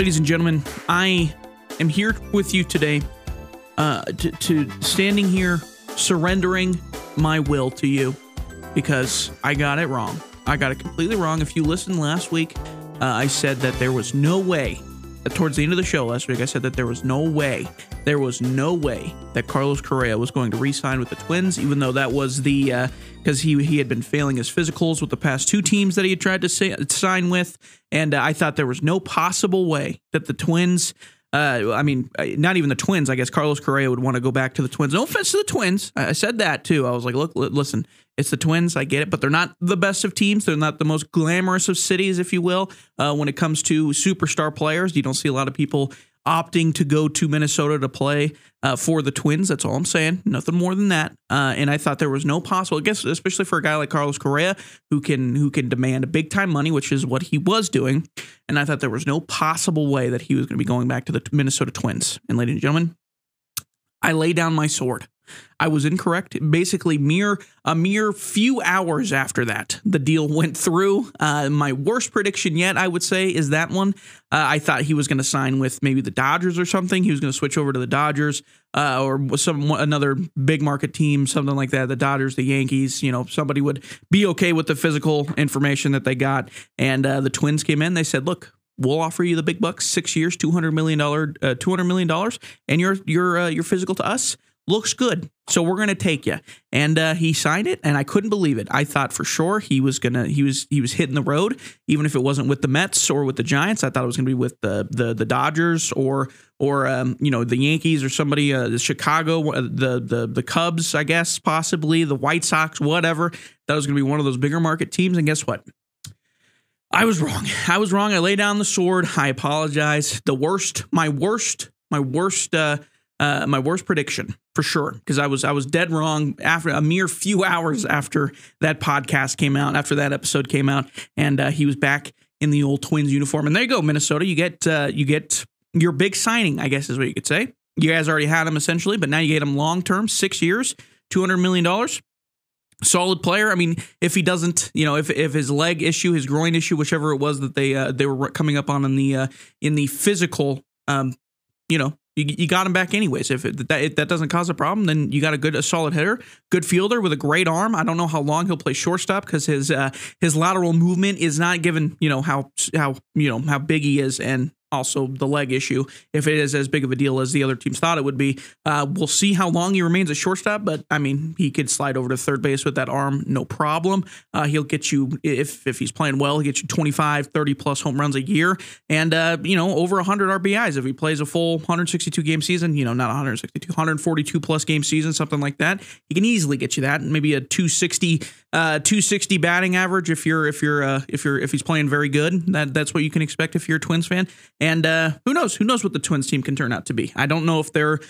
ladies and gentlemen, I am here with you today uh, to, to standing here, surrendering my will to you because I got it wrong. I got it completely wrong. If you listened last week, uh, I said that there was no way. Towards the end of the show last week, I said that there was no way, there was no way that Carlos Correa was going to re-sign with the Twins, even though that was the because uh, he he had been failing his physicals with the past two teams that he had tried to say, sign with, and uh, I thought there was no possible way that the Twins uh, I mean, uh, not even the Twins. I guess Carlos Correa would want to go back to the Twins. No offense to the Twins. I said that too. I was like, look, listen, it's the Twins. I get it, but they're not the best of teams. They're not the most glamorous of cities, if you will, uh, when it comes to superstar players. You don't see a lot of people opting to go to Minnesota to play uh, for the Twins. That's all I'm saying. Nothing more than that. Uh, and I thought there was no possible. I guess especially for a guy like Carlos Correa who can who can demand big time money, which is what he was doing. And I thought there was no possible way that he was going to be going back to the Minnesota Twins. And ladies and gentlemen, I lay down my sword. I was incorrect. Basically, mere a mere few hours after that, the deal went through. Uh, my worst prediction yet, I would say, is that one. Uh, I thought he was going to sign with maybe the Dodgers or something. He was going to switch over to the Dodgers uh, or some another big market team, something like that. The Dodgers, the Yankees. You know, somebody would be okay with the physical information that they got. And uh, the Twins came in. They said, "Look, we'll offer you the big bucks, six years, two hundred million dollar, uh, two hundred million dollars, and your your uh, your physical to us looks good. So we're going to take you. And uh, he signed it, and I couldn't believe it. I thought for sure he was gonna he was he was hitting the road, even if it wasn't with the Mets or with the Giants. I thought it was going to be with the the the Dodgers or or um, you know the Yankees or somebody, uh, the Chicago, uh, the the the Cubs, I guess possibly the White Sox, whatever. That was going to be one of those bigger market teams. And guess what? I was wrong. I was wrong. I lay down the sword. I apologize. The worst, my worst, my worst. Uh, uh, my worst prediction for sure because I was I was dead wrong after a mere few hours after that podcast came out after that episode came out and uh, he was back in the old Twins uniform and there you go Minnesota you get uh, you get your big signing I guess is what you could say you guys already had him essentially but now you get him long term six years two hundred million dollars solid player. I mean, if he doesn't, you know, if if his leg issue, his groin issue, whichever it was that they uh, they were coming up on in the uh, in the physical, um, you know, you, you got him back anyways. If, it, that, if that doesn't cause a problem, then you got a good, a solid hitter, good fielder with a great arm. I don't know how long he'll play shortstop because his uh, his lateral movement is not given. You know how how you know how big he is, and also the leg issue, if it is as big of a deal as the other teams thought it would be. Uh, we'll see how long he remains at shortstop, but I mean, he could slide over to third base with that arm, no problem. Uh, he'll get you, if if he's playing well, he'll get you 25, 30 plus home runs a year and, uh, you know, over 100 RBIs. If he plays a full 162 game season, you know, not 162, 142 plus game season, something like that, he can easily get you that. Maybe a 260, uh, 260 batting average if you're, if you're, uh, if you're, if he's playing very good. That, that's what you can expect if you're a Twins fan. And uh, who knows? Who knows what the Twins team can turn out to be? I don't know if they're.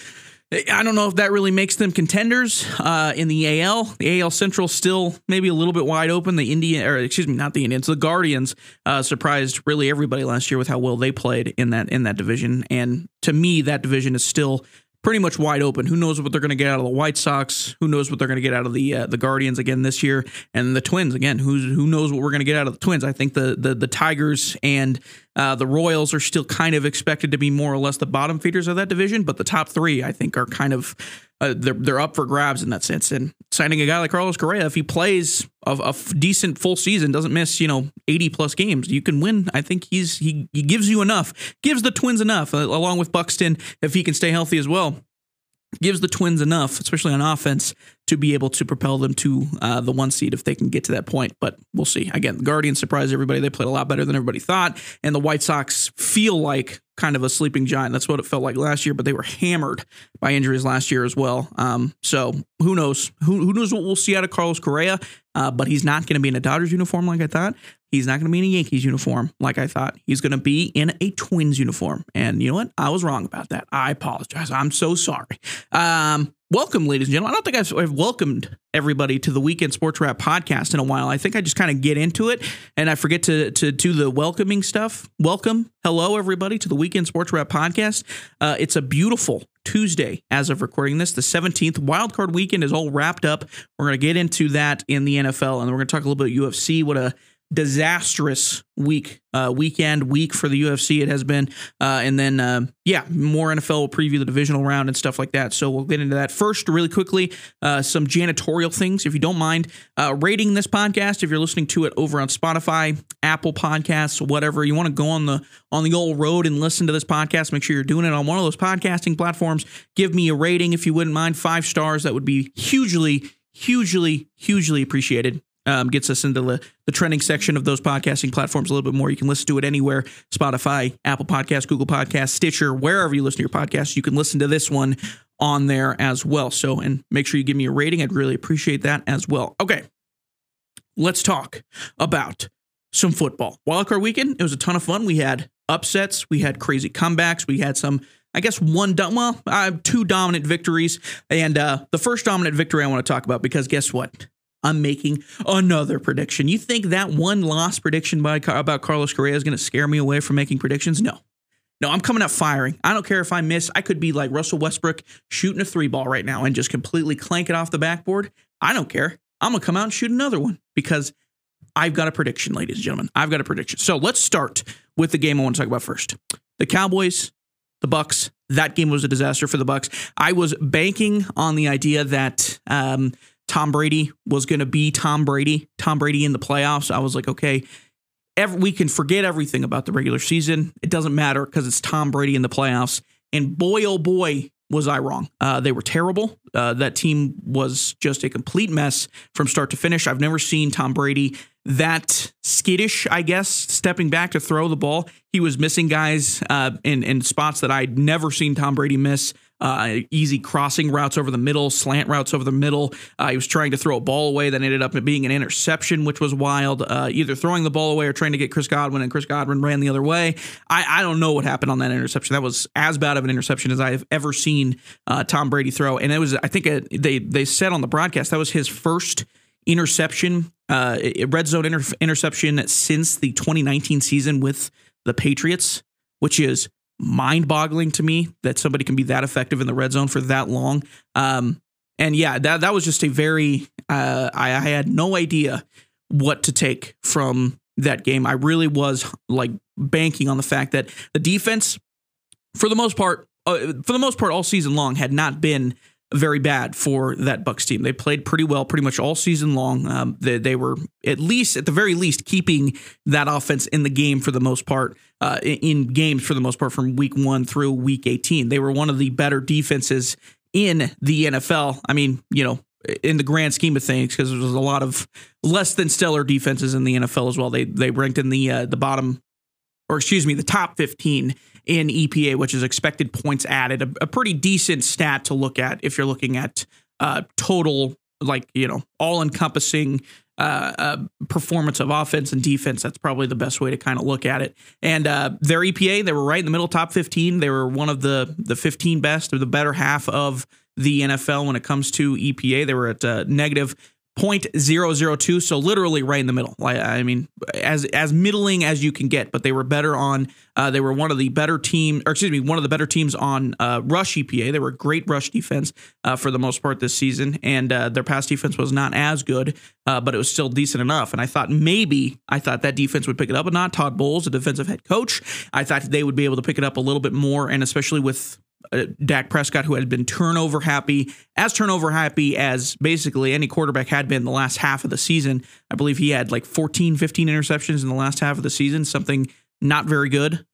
I don't know if that really makes them contenders uh, in the AL. The AL Central still maybe a little bit wide open. The Indian, or excuse me, not the Indians, the Guardians uh, surprised really everybody last year with how well they played in that in that division. And to me, that division is still pretty much wide open. Who knows what they're going to get out of the White Sox? Who knows what they're going to get out of the uh, the Guardians again this year? And the Twins again. Who's who knows what we're going to get out of the Twins? I think the the the Tigers and uh, the Royals are still kind of expected to be more or less the bottom feeders of that division, but the top three I think are kind of uh, they're they're up for grabs in that sense. And signing a guy like Carlos Correa, if he plays a, decent full season, doesn't miss you know eighty plus games, you can win. I think he's he he gives you enough, gives the Twins enough, uh, along with Buxton if he can stay healthy as well gives the Twins enough, especially on offense, to be able to propel them to uh, the one seed if they can get to that point. But we'll see. Again, the Guardians surprised everybody. They played a lot better than everybody thought. And the White Sox feel like kind of a sleeping giant. That's what it felt like last year, but they were hammered by injuries last year as well. Um, so who knows? Who, who knows what we'll see out of Carlos Correa? Uh, but he's not going to be in a Dodgers uniform like I thought. He's not going to be in a Yankees uniform like I thought. He's going to be in a Twins uniform. And you know what? I was wrong about that. I apologize. I'm so sorry. Um, welcome, ladies and gentlemen. I don't think I've, I've, welcomed everybody to the Weekend Sports Wrap podcast in a while. I think I just kind of get into it and I forget to, to do the welcoming stuff. Welcome. Hello, everybody, to the Weekend Sports Wrap podcast. Uh, it's a beautiful Tuesday as of recording this, the 17th. Wildcard weekend is all wrapped up. We're going to get into that in the NFL and we're going to talk a little bit UFC, what a disastrous week, uh, weekend, week for the UFC. It has been, uh, and then uh, yeah, more NFL will preview the divisional round and stuff like that. So we'll get into that first, really quickly. Uh, some janitorial things, if you don't mind, uh, rating this podcast. If you're listening to it over on Spotify, Apple Podcasts, whatever you want to go on the on the old road and listen to this podcast, make sure you're doing it on one of those podcasting platforms. Give me a rating if you wouldn't mind, five stars. That would be hugely, hugely, hugely appreciated um, gets us into the, the trending section of those podcasting platforms a little bit more. You can listen to it anywhere Spotify, Apple Podcasts, Google Podcasts, Stitcher, wherever you listen to your podcast. You can listen to this one on there as well. So, and make sure you give me a rating. I'd really appreciate that as well. Okay, let's talk about some football. Wildcard weekend, it was a ton of fun. We had upsets, we had crazy comebacks, we had some I guess one, well, uh, two dominant victories. And uh, the first dominant victory I want to talk about because guess what? I'm making another prediction. You think that one loss prediction by about Carlos Correa is going to scare me away from making predictions? No. No, I'm coming out firing. I don't care if I miss. I could be like Russell Westbrook shooting a three ball right now and just completely clank it off the backboard. I don't care. I'm going to come out and shoot another one because I've got a prediction, ladies and gentlemen. I've got a prediction. So let's start with the game I want to talk about first. The Cowboys, the Bucs. That game was a disaster for the Bucs. I was banking on the idea that um, Tom Brady was going to be Tom Brady, Tom Brady in the playoffs. I was like, okay, every, we can forget everything about the regular season. It doesn't matter because it's Tom Brady in the playoffs. And boy, oh boy, was I wrong. Uh, they were terrible. Uh, that team was just a complete mess from start to finish. I've never seen Tom Brady that skittish, I guess, stepping back to throw the ball. He was missing guys uh, in, in spots that I'd never seen Tom Brady miss uh, easy crossing routes over the middle, slant routes over the middle. Uh, he was trying to throw a ball away that ended up being an interception, which was wild. Uh, either throwing the ball away or trying to get Chris Godwin, and Chris Godwin ran the other way. I, I don't know what happened on that interception. That was as bad of an interception as I have ever seen uh, Tom Brady throw. And it was, I think, a, they they said on the broadcast that was his first interception, uh, red zone inter- interception since the 2019 season with the Patriots, which is mind boggling to me that somebody can be that effective in the red zone for that long. Um, and yeah, that that was just a very uh, I, I had no idea what to take from that game. I really was like banking on the fact that the defense, for the most part, uh, for the most part, all season long, had not been very bad for that Bucs team. They played pretty well pretty much all season long. Um, they, they, were at least, at the very least, keeping that offense in the game for the most part, uh, in games for the most part from week one through week 18. They were one of the better defenses in the NFL. I mean, you know, in the grand scheme of things, because there was a lot of less than stellar defenses in the NFL as well. They they ranked in the uh, the bottom, or excuse me, the top 15 in EPA, which is expected points added, a, a pretty decent stat to look at if you're looking at uh, total, like, you know, all encompassing uh, uh, performance of offense and defense. That's probably the best way to kind of look at it. And uh, their EPA, they were right in the middle, top 15. They were one of the the 15 best or the better half of the NFL when it comes to EPA. They were at uh, negative 0.002 so literally right in the middle. I mean as as middling as you can get but they were better on uh, they were one of the better team or excuse me one of the better teams on uh, rush epa they were great rush defense uh, for the most part this season and uh, their pass defense was not as good uh, but it was still decent enough. And i thought maybe i thought that defense would pick it up but not todd bowles a defensive head coach i thought they would be able to pick it up a little bit more and especially with uh, Dak Prescott, who had been turnover happy, as turnover happy as basically any quarterback had been the last half of the season. I believe he had like 14, 15 interceptions in the last half of the season, something not very good.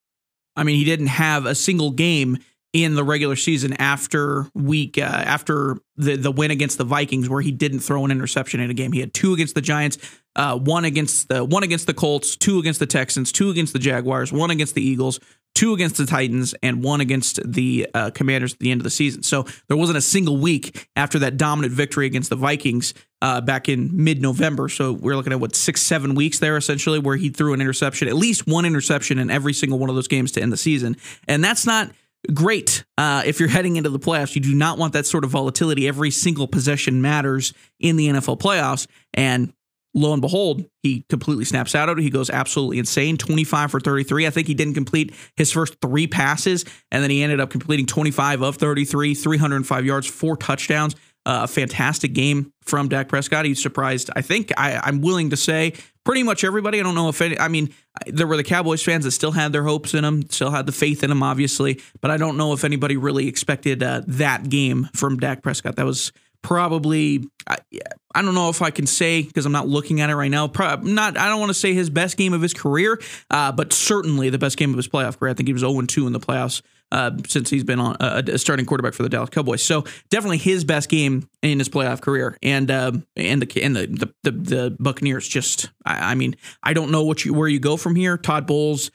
I mean, he didn't have a single game in the regular season after week uh, after the the win against the Vikings where he didn't throw an interception in a game. He had two against the Giants, uh, one against the one against the Colts, two against the Texans, two against the Jaguars, one against the Eagles, two against the Titans, and one against the uh, Commanders at the end of the season. So there wasn't a single week after that dominant victory against the Vikings uh, back in mid November. So we're looking at what six, seven weeks there essentially, where he threw an interception, at least one interception in every single one of those games to end the season, and that's not great uh, if you're heading into the playoffs. You do not want that sort of volatility. Every single possession matters in the NFL playoffs. And lo and behold, he completely snaps out of it. He goes absolutely insane 25 for 33. I think he didn't complete his first three passes, and then he ended up completing 25 of 33, 305 yards, four touchdowns. A fantastic game from Dak Prescott. He surprised, I think, I, I'm willing to say, pretty much everybody. I don't know if any, I mean, there were the Cowboys fans that still had their hopes in him, still had the faith in him, obviously, but I don't know if anybody really expected uh, that game from Dak Prescott. That was probably I, I don't know if I can say because I'm not looking at it right now. Not. I don't want to say his best game of his career, uh, but certainly the best game of his playoff career. I think he was 0 2 in the playoffs uh, since he's been on uh, a starting quarterback for the Dallas Cowboys. So definitely his best game in his playoff career, and um, and the and the the, the, the Buccaneers. Just I, I mean I don't know what you where you go from here. Todd Bowles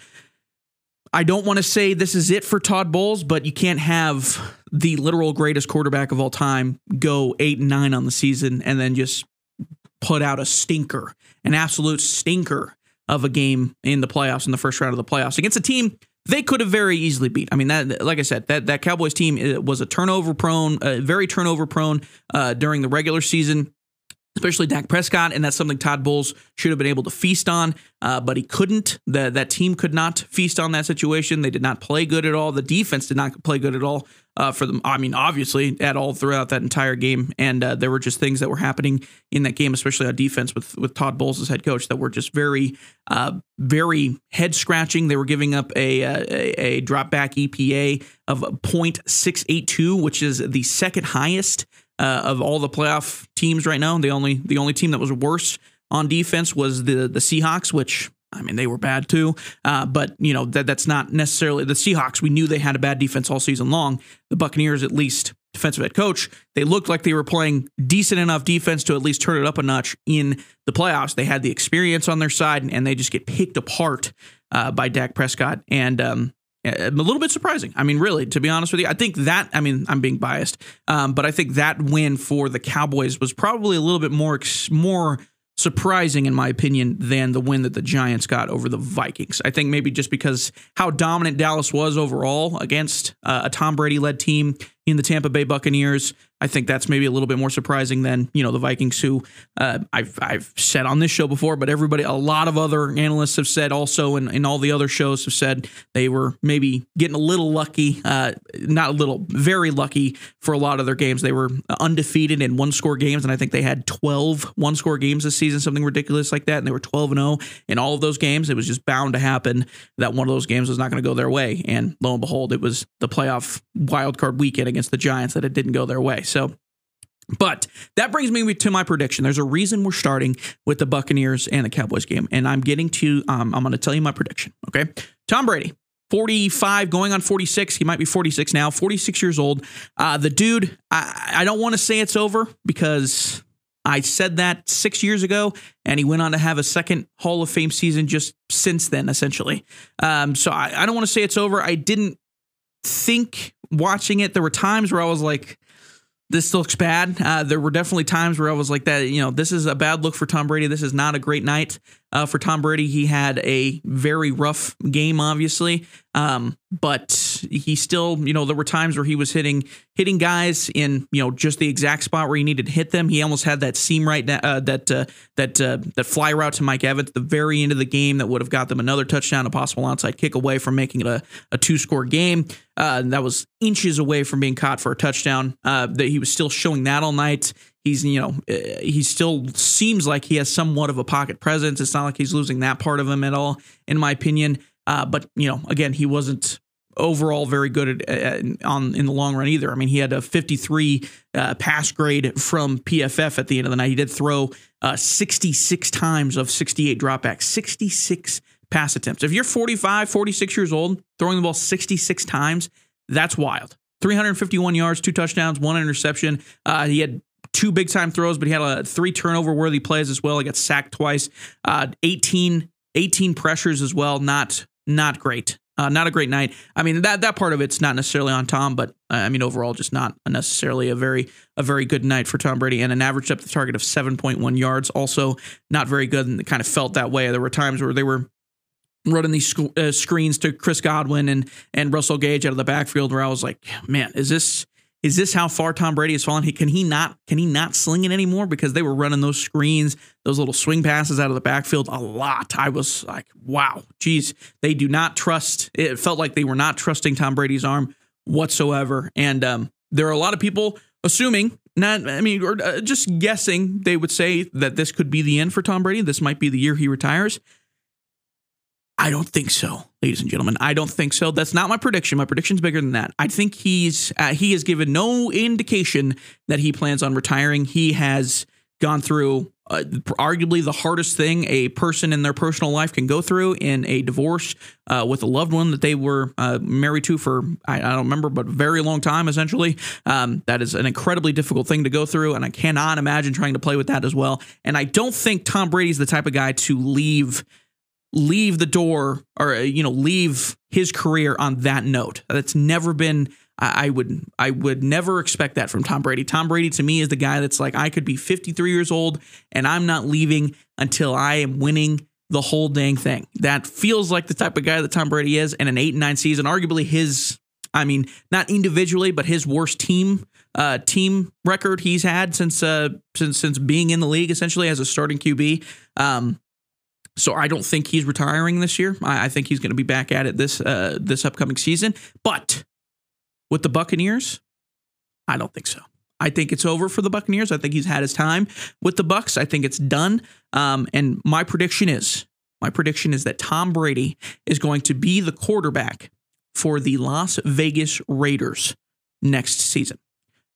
I don't want to say this is it for Todd Bowles, but you can't have the literal greatest quarterback of all time go eight and nine on the season and then just put out a stinker, an absolute stinker of a game in the playoffs in the first round of the playoffs against a team they could have very easily beat. I mean, that like I said, that that Cowboys team was a turnover prone, uh, very turnover prone uh, during the regular season especially Dak Prescott, and that's something Todd Bowles should have been able to feast on, uh, but he couldn't. The, that team could not feast on that situation. They did not play good at all. The defense did not play good at all uh, for them. I mean, obviously, at all throughout that entire game, and uh, there were just things that were happening in that game, especially on defense with with Todd Bowles as head coach, that were just very, uh, very head scratching. They were giving up a, uh, a, a drop back EPA of 0.682, which is the second highest uh, of all the playoff teams right now. The only the only team that was worse on defense was the the Seahawks, which I mean they were bad too. Uh, but you know that that's not necessarily the Seahawks. We knew they had a bad defense all season long. The Buccaneers, at least defensive head coach, they looked like they were playing decent enough defense to at least turn it up a notch in the playoffs. They had the experience on their side, and they just get picked apart uh, by Dak Prescott. And um, a little bit surprising. I mean, really, to be honest with you, I think that, I mean, I'm being biased, um, but I think that win for the Cowboys was probably a little bit more, more surprising, in my opinion, than the win that the Giants got over the Vikings. I think maybe just because how dominant Dallas was overall against uh, a Tom Brady led team in the Tampa Bay Buccaneers. I think that's maybe a little bit more surprising than you know the Vikings, who uh, I've I've said on this show before, but everybody, a lot of other analysts have said also, and, and all the other shows have said they were maybe getting a little lucky, uh, not a little, very lucky for a lot of their games. They were undefeated in one score games, and I think they had 12 one score games this season, something ridiculous like that, and they were 12 and 0 in all of those games. It was just bound to happen that one of those games was not going to go their way, and lo and behold, it was the playoff wild card weekend against the Giants that it didn't go their way. So but that brings me to my prediction. There's a reason we're starting with the Buccaneers and the Cowboys game, and I'm getting to. Um, I'm going to tell you my prediction. Okay, Tom Brady, 45, going on 46. He might be 46 now. 46 years old. Uh, the dude. I, I don't want to say it's over because I said that six years ago, and he went on to have a second Hall of Fame season just since then, essentially. Um, so I, I don't want to say it's over. I didn't think watching it, there were times where I was like, this looks bad. Uh, there were definitely times where I was like that, you know, this is a bad look for Tom Brady. This is not a great night uh, for Tom Brady. He had a very rough game, obviously, um, but he still, you know, there were times where he was hitting hitting guys in, you know, just the exact spot where he needed to hit them. He almost had that seam right uh, that uh, that uh, that fly route to Mike Evans at the very end of the game that would have got them another touchdown, a possible onside kick away from making it a, a two score game. Uh, that was inches away from being caught for a touchdown. Uh, that he was still showing that all night. He's, you know, uh, he still seems like he has somewhat of a pocket presence. It's not like he's losing that part of him at all, in my opinion. Uh, but you know, again, he wasn't overall very good at, uh, on in the long run either. I mean, he had a 53 uh, pass grade from PFF at the end of the night. He did throw uh, 66 times of 68 dropbacks, 66 pass attempts. If you're 45, 46 years old, throwing the ball 66 times, that's wild. 351 yards, two touchdowns, one interception. Uh, he had two big time throws, but he had a three turnover worthy plays as well. He got sacked twice. Uh, 18, 18 pressures as well. Not not great. Uh, not a great night. I mean that that part of it's not necessarily on Tom, but uh, I mean overall just not necessarily a very a very good night for Tom Brady and an average depth of target of 7.1 yards. Also not very good and it kind of felt that way. There were times where they were running these sc- uh, screens to Chris Godwin and and Russell Gage out of the backfield where I was like, man, is this is this how far Tom Brady has fallen? He, can he not can he not sling it anymore because they were running those screens, those little swing passes out of the backfield a lot. I was like, wow, geez, they do not trust. It felt like they were not trusting Tom Brady's arm whatsoever. And um, there are a lot of people assuming not, I mean, or uh, just guessing, they would say that this could be the end for Tom Brady. This might be the year he retires. I don't think so, ladies and gentlemen. I don't think so. That's not my prediction. My prediction's bigger than that. I think he's uh, he has given no indication that he plans on retiring. He has gone through uh, arguably the hardest thing a person in their personal life can go through in a divorce uh, with a loved one that they were uh, married to for I, I, don't remember, but a very long time. Essentially, um, that is an incredibly difficult thing to go through, and I cannot imagine trying to play with that as well. And I don't think Tom Brady's the type of guy to leave leave the door or you know leave his career on that note. That's never been. I, I would I would never expect that from Tom Brady. Tom Brady to me is the guy that's like I could be 53 years old and I'm not leaving until I am winning the whole dang thing. That feels like the type of guy that Tom Brady is, and an eight and nine season, arguably his. I mean, not individually, but his worst team uh, team record he's had since uh, since since being in the league, essentially as a starting QB. Um, so I don't think he's retiring this year. I, I think he's going to be back at it this uh, this upcoming season. But with the Buccaneers, I don't think so. I think it's over for the Buccaneers. I think he's had his time with the Bucs. I think it's done. Um, and my prediction is my prediction is that Tom Brady is going to be the quarterback for the Las Vegas Raiders next season.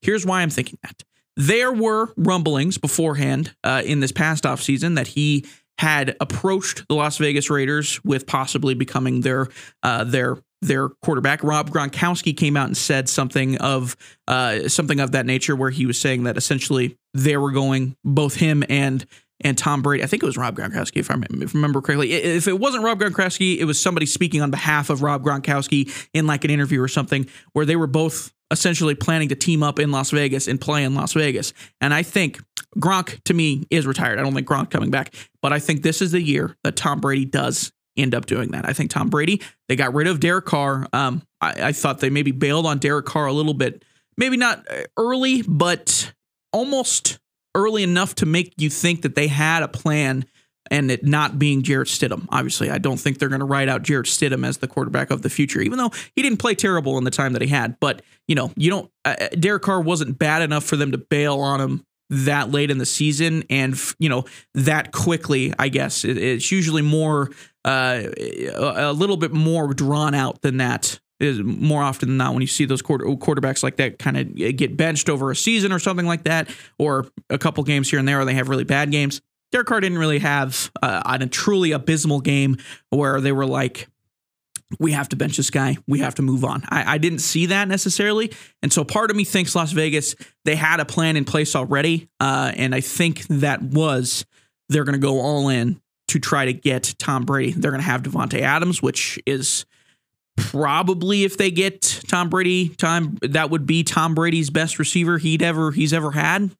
Here's why I'm thinking that. There were rumblings beforehand uh, in this past offseason that he had approached the Las Vegas Raiders with possibly becoming their uh, their their quarterback. Rob Gronkowski came out and said something of uh, something of that nature, where he was saying that essentially they were going both him and and Tom Brady. I think it was Rob Gronkowski, if I remember correctly. If it wasn't Rob Gronkowski, it was somebody speaking on behalf of Rob Gronkowski in like an interview or something, where they were both essentially planning to team up in Las Vegas and play in Las Vegas. And I think Gronk to me is retired. I don't think Gronk coming back, but I think this is the year that Tom Brady does end up doing that. I think Tom Brady, they got rid of Derek Carr. Um, I, I thought they maybe bailed on Derek Carr a little bit, maybe not uh, early, but almost early enough to make you think that they had a plan and it not being Jarrett Stidham. Obviously, I don't think they're going to write out Jarrett Stidham as the quarterback of the future, even though he didn't play terrible in the time that he had. But, you know, you don't, uh, uh Derek Carr wasn't bad enough for them to bail on him that late in the season and, you know, that quickly, I guess. It, it's usually more, uh, a little bit more drawn out than that is more often than not when you see those quarter, quarterbacks like that kind of get benched over a season or something like that, or a couple games here and there, or they have really bad games. Derek Carr didn't really have uh, a truly abysmal game where they were like, we have to bench this guy. We have to move on. I, I, didn't see that necessarily. And so part of me thinks Las Vegas, they had a plan in place already. Uh, and I think that was they're going to go all in to try to get Tom Brady. They're going to have Davante Adams, which is probably if they get Tom Brady, time that would be Tom Brady's best receiver he'd ever he's ever had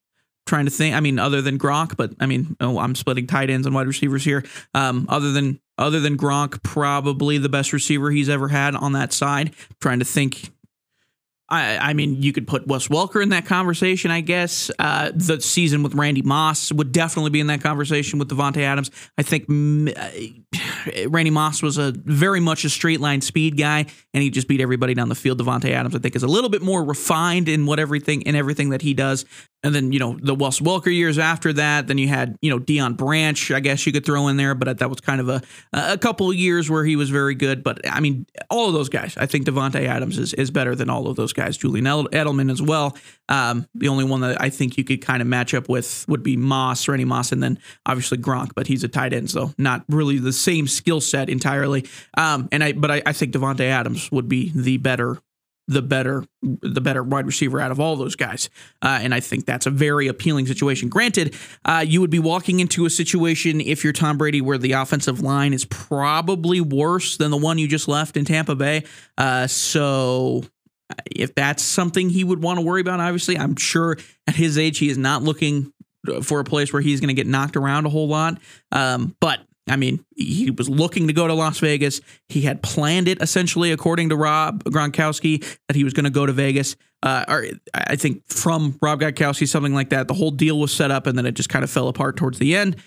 trying to think. I mean, other than Gronk, but I mean, oh, I'm splitting tight ends and wide receivers here. Um, other than other than Gronk, probably the best receiver he's ever had on that side. trying to think I, I mean, you could put Wes Welker in that conversation, I guess. Uh, the season with Randy Moss would definitely be in that conversation with Davante Adams. I think uh, Randy Moss was a very much a straight line speed guy, and he just beat everybody down the field. Davante Adams, I think, is a little bit more refined in what everything in everything that he does. And then you know the Wes Welker years after that. Then you had you know Deion Branch, I guess you could throw in there, but that was kind of a a couple of years where he was very good. But I mean, all of those guys, I think Davante Adams is is better than all of those guys, Julian Edelman as well. Um, the only one that I think you could kind of match up with would be Moss, Randy Moss, and then obviously Gronk, but he's a tight end, so not really the same skill set entirely. Um, and I, but I, I think Davante Adams would be the better the better the better wide receiver out of all those guys. Uh, and I think that's a very appealing situation. Granted, uh, you would be walking into a situation if you're Tom Brady where the offensive line is probably worse than the one you just left in Tampa Bay. Uh, so if that's something he would want to worry about, obviously, I'm sure at his age he is not looking for a place where he's going to get knocked around a whole lot. Um, but I mean, he was looking to go to Las Vegas. He had planned it essentially, according to Rob Gronkowski, that he was going to go to Vegas. Uh, or I think from Rob Gronkowski, something like that. The whole deal was set up, and then it just kind of fell apart towards the end.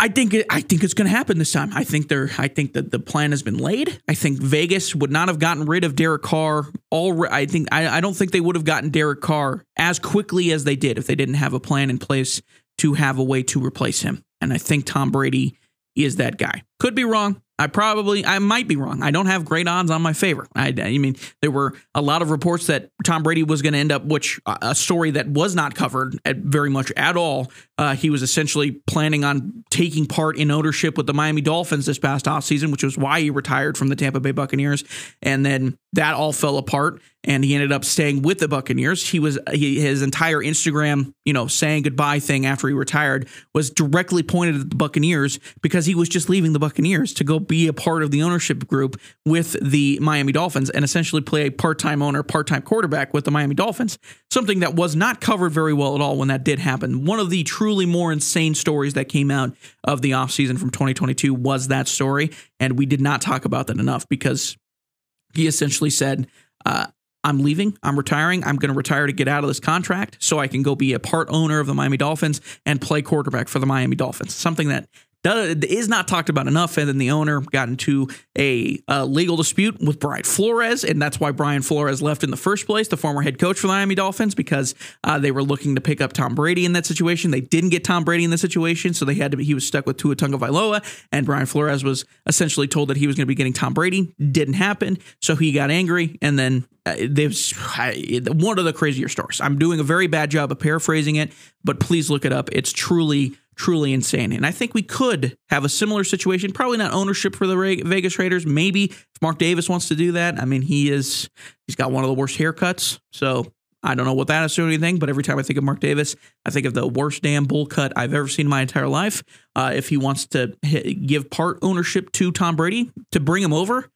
I think I think it's going to happen this time. I think they're I think that the plan has been laid. I think Vegas would not have gotten rid of Derek Carr. All I think I, I don't think they would have gotten Derek Carr as quickly as they did if they didn't have a plan in place to have a way to replace him. And I think Tom Brady is that guy. Could be wrong. I probably, I might be wrong. I don't have great odds on my favor. I, I mean, there were a lot of reports that Tom Brady was going to end up, which uh, a story that was not covered at very much at all. Uh, he was essentially planning on taking part in ownership with the Miami Dolphins this past offseason, which was why he retired from the Tampa Bay Buccaneers. And then that all fell apart and he ended up staying with the Buccaneers. He was he, his entire Instagram, you know, saying goodbye thing after he retired was directly pointed at the Buccaneers because he was just leaving the Buccaneers to go be a part of the ownership group with the Miami Dolphins and essentially play a part-time owner, part-time quarterback with the Miami Dolphins. Something that was not covered very well at all when that did happen. One of the truly more insane stories that came out of the offseason from 2022 was that story and we did not talk about that enough because he essentially said uh, I'm leaving. I'm retiring. I'm going to retire to get out of this contract so I can go be a part owner of the Miami Dolphins and play quarterback for the Miami Dolphins. Something that is not talked about enough. And then the owner got into a, legal dispute with Brian Flores, and that's why Brian Flores left in the first place, the former head coach for the Miami Dolphins, because uh, they were looking to pick up Tom Brady in that situation. They didn't get Tom Brady in the situation, so they had to. Be, he was stuck with Tua Tagovailoa, and Brian Flores was essentially told that he was going to be getting Tom Brady. Didn't happen, so he got angry, and then uh, there's one of the crazier stories. I'm doing a very bad job of paraphrasing it, but please look it up. It's truly truly insane. And I think we could have a similar situation. Probably not ownership for the Vegas Raiders. Maybe if Mark Davis wants to do that. I mean, he is he's got one of the worst haircuts. So I don't know what that is or anything, but every time I think of Mark Davis, I think of the worst damn bull cut I've ever seen in my entire life. Uh, if he wants to give part ownership to Tom Brady to bring him over,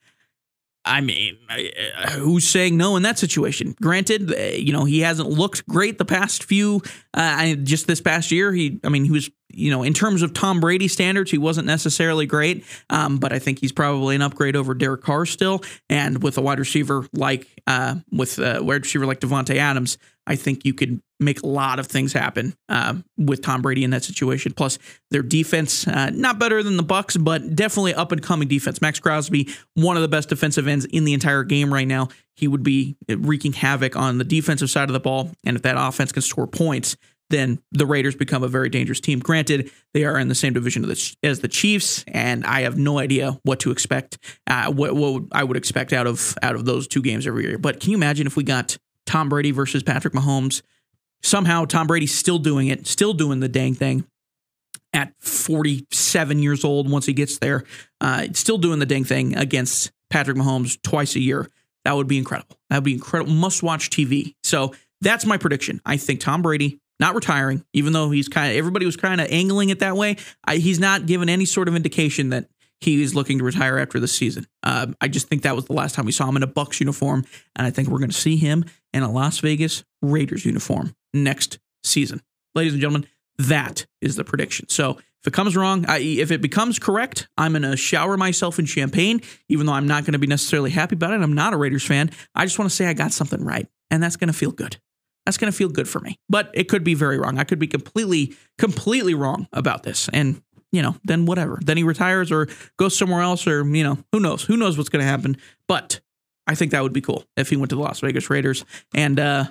I mean, uh, who's saying no in that situation? Granted, uh, you know he hasn't looked great the past few, uh, just this past year. He, I mean, he was, you know, in terms of Tom Brady standards, he wasn't necessarily great. Um, but I think he's probably an upgrade over Derek Carr still. And with a wide receiver like, uh, with a wide receiver like Davante Adams, I think you could make a lot of things happen uh, with Tom Brady in that situation. Plus, their defense uh, not better than the Bucs, but definitely up and coming defense. Maxx Crosby, one of the best defensive ends in the entire game right now. He would be wreaking havoc on the defensive side of the ball, and if that offense can score points, then the Raiders become a very dangerous team. Granted, they are in the same division as the Chiefs, and I have no idea what to expect. Uh, what, what I would expect out of out of those two games every year. But can you imagine if we got Tom Brady versus Patrick Mahomes. Somehow Tom Brady's still doing it, still doing the dang thing at 47 years old once he gets there, uh, still doing the dang thing against Patrick Mahomes twice a year. That would be incredible. That would be incredible. Must watch TV. So that's my prediction. I think Tom Brady not retiring, even though he's kind of everybody was kind of angling it that way. I, he's not given any sort of indication that he is looking to retire after this season. Uh, I just think that was the last time we saw him in a Bucs uniform, and I think we're going to see him in a Las Vegas Raiders uniform next season. Ladies and gentlemen, that is the prediction. So if it comes wrong, I, if it becomes correct, I'm going to shower myself in champagne, even though I'm not going to be necessarily happy about it. I'm not a Raiders fan. I just want to say I got something right, and that's going to feel good. That's going to feel good for me. But it could be very wrong. I could be completely, completely wrong about this. And you know, then whatever. Then he retires or goes somewhere else or, you know, who knows? Who knows what's going to happen. But I think that would be cool if he went to the Las Vegas Raiders and, uh,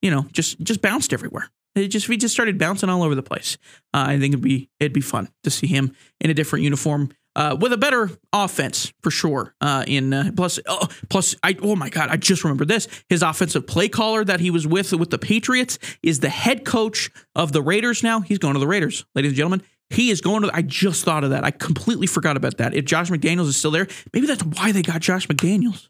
you know, just just bounced everywhere. It just he just started bouncing all over the place. Uh, I think it'd be it'd be fun to see him in a different uniform uh, with a better offense for sure. Uh, in uh, plus, oh, plus, I oh my god, I just remember this. His offensive play caller that he was with with the Patriots is the head coach of the Raiders now. He's going to the Raiders, ladies and gentlemen. He is going to. I just thought of that. I completely forgot about that. If Josh McDaniels is still there, maybe that's why they got Josh McDaniels.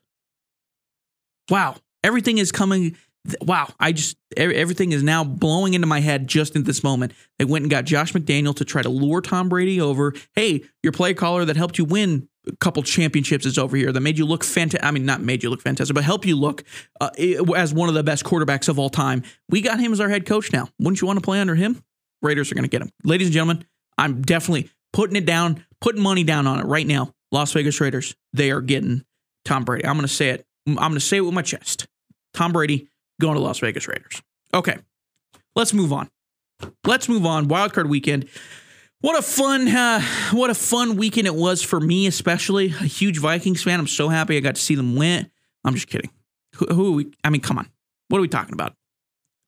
Wow, everything is coming. Wow, I just everything is now blowing into my head just in this moment. They went and got Josh McDaniel to try to lure Tom Brady over. Hey, your play caller that helped you win a couple championships is over here that made you look fantastic. I mean, not made you look fantastic, but help you look uh, as one of the best quarterbacks of all time. We got him as our head coach now. Wouldn't you want to play under him? Raiders are going to get him. Ladies and gentlemen, I'm definitely putting it down, putting money down on it right now. Las Vegas Raiders, they are getting Tom Brady. I'm going to say it. I'm going to say it with my chest. Tom Brady going to Las Vegas Raiders. Okay, let's move on. Let's move on. Wildcard weekend. What a fun, uh, what a fun weekend it was for me, especially a huge Vikings fan. I'm so happy I got to see them win. I'm just kidding. Who, who we, I mean, come on. What are we talking about?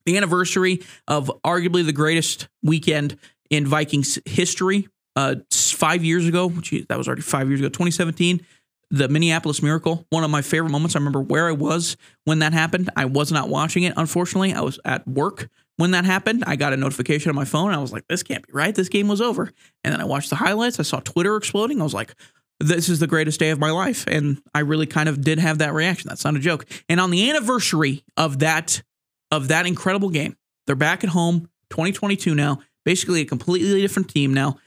The anniversary of arguably the greatest weekend in Vikings history. Uh, five years ago, geez, that was already five years ago, 2017 the Minneapolis Miracle, one of my favorite moments. I remember where I was when that happened. I was not watching it, unfortunately. I was at work when that happened. I got a notification on my phone. I was like, this can't be right. This game was over. And then I watched the highlights. I saw Twitter exploding. I was like, this is the greatest day of my life. And I really kind of did have that reaction. That's not a joke. And on the anniversary of that of that incredible game, they're back at home, 2022 now, basically a completely different team now.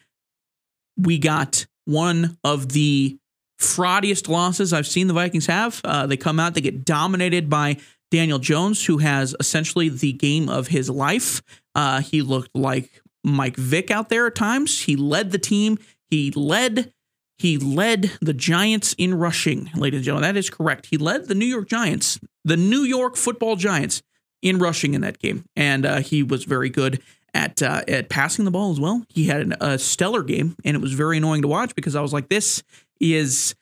We got one of the fraudiest losses I've seen the Vikings have. Uh, they come out, they get dominated by Daniel Jones, who has essentially the game of his life. Uh, he looked like Mike Vick out there at times. He led the team. He led. He led the Giants in rushing, ladies and gentlemen. That is correct. He led the New York Giants, the New York Football Giants, in rushing in that game, and uh, he was very good at uh, at passing the ball as well. He had an, a stellar game, and it was very annoying to watch because I was like, "This is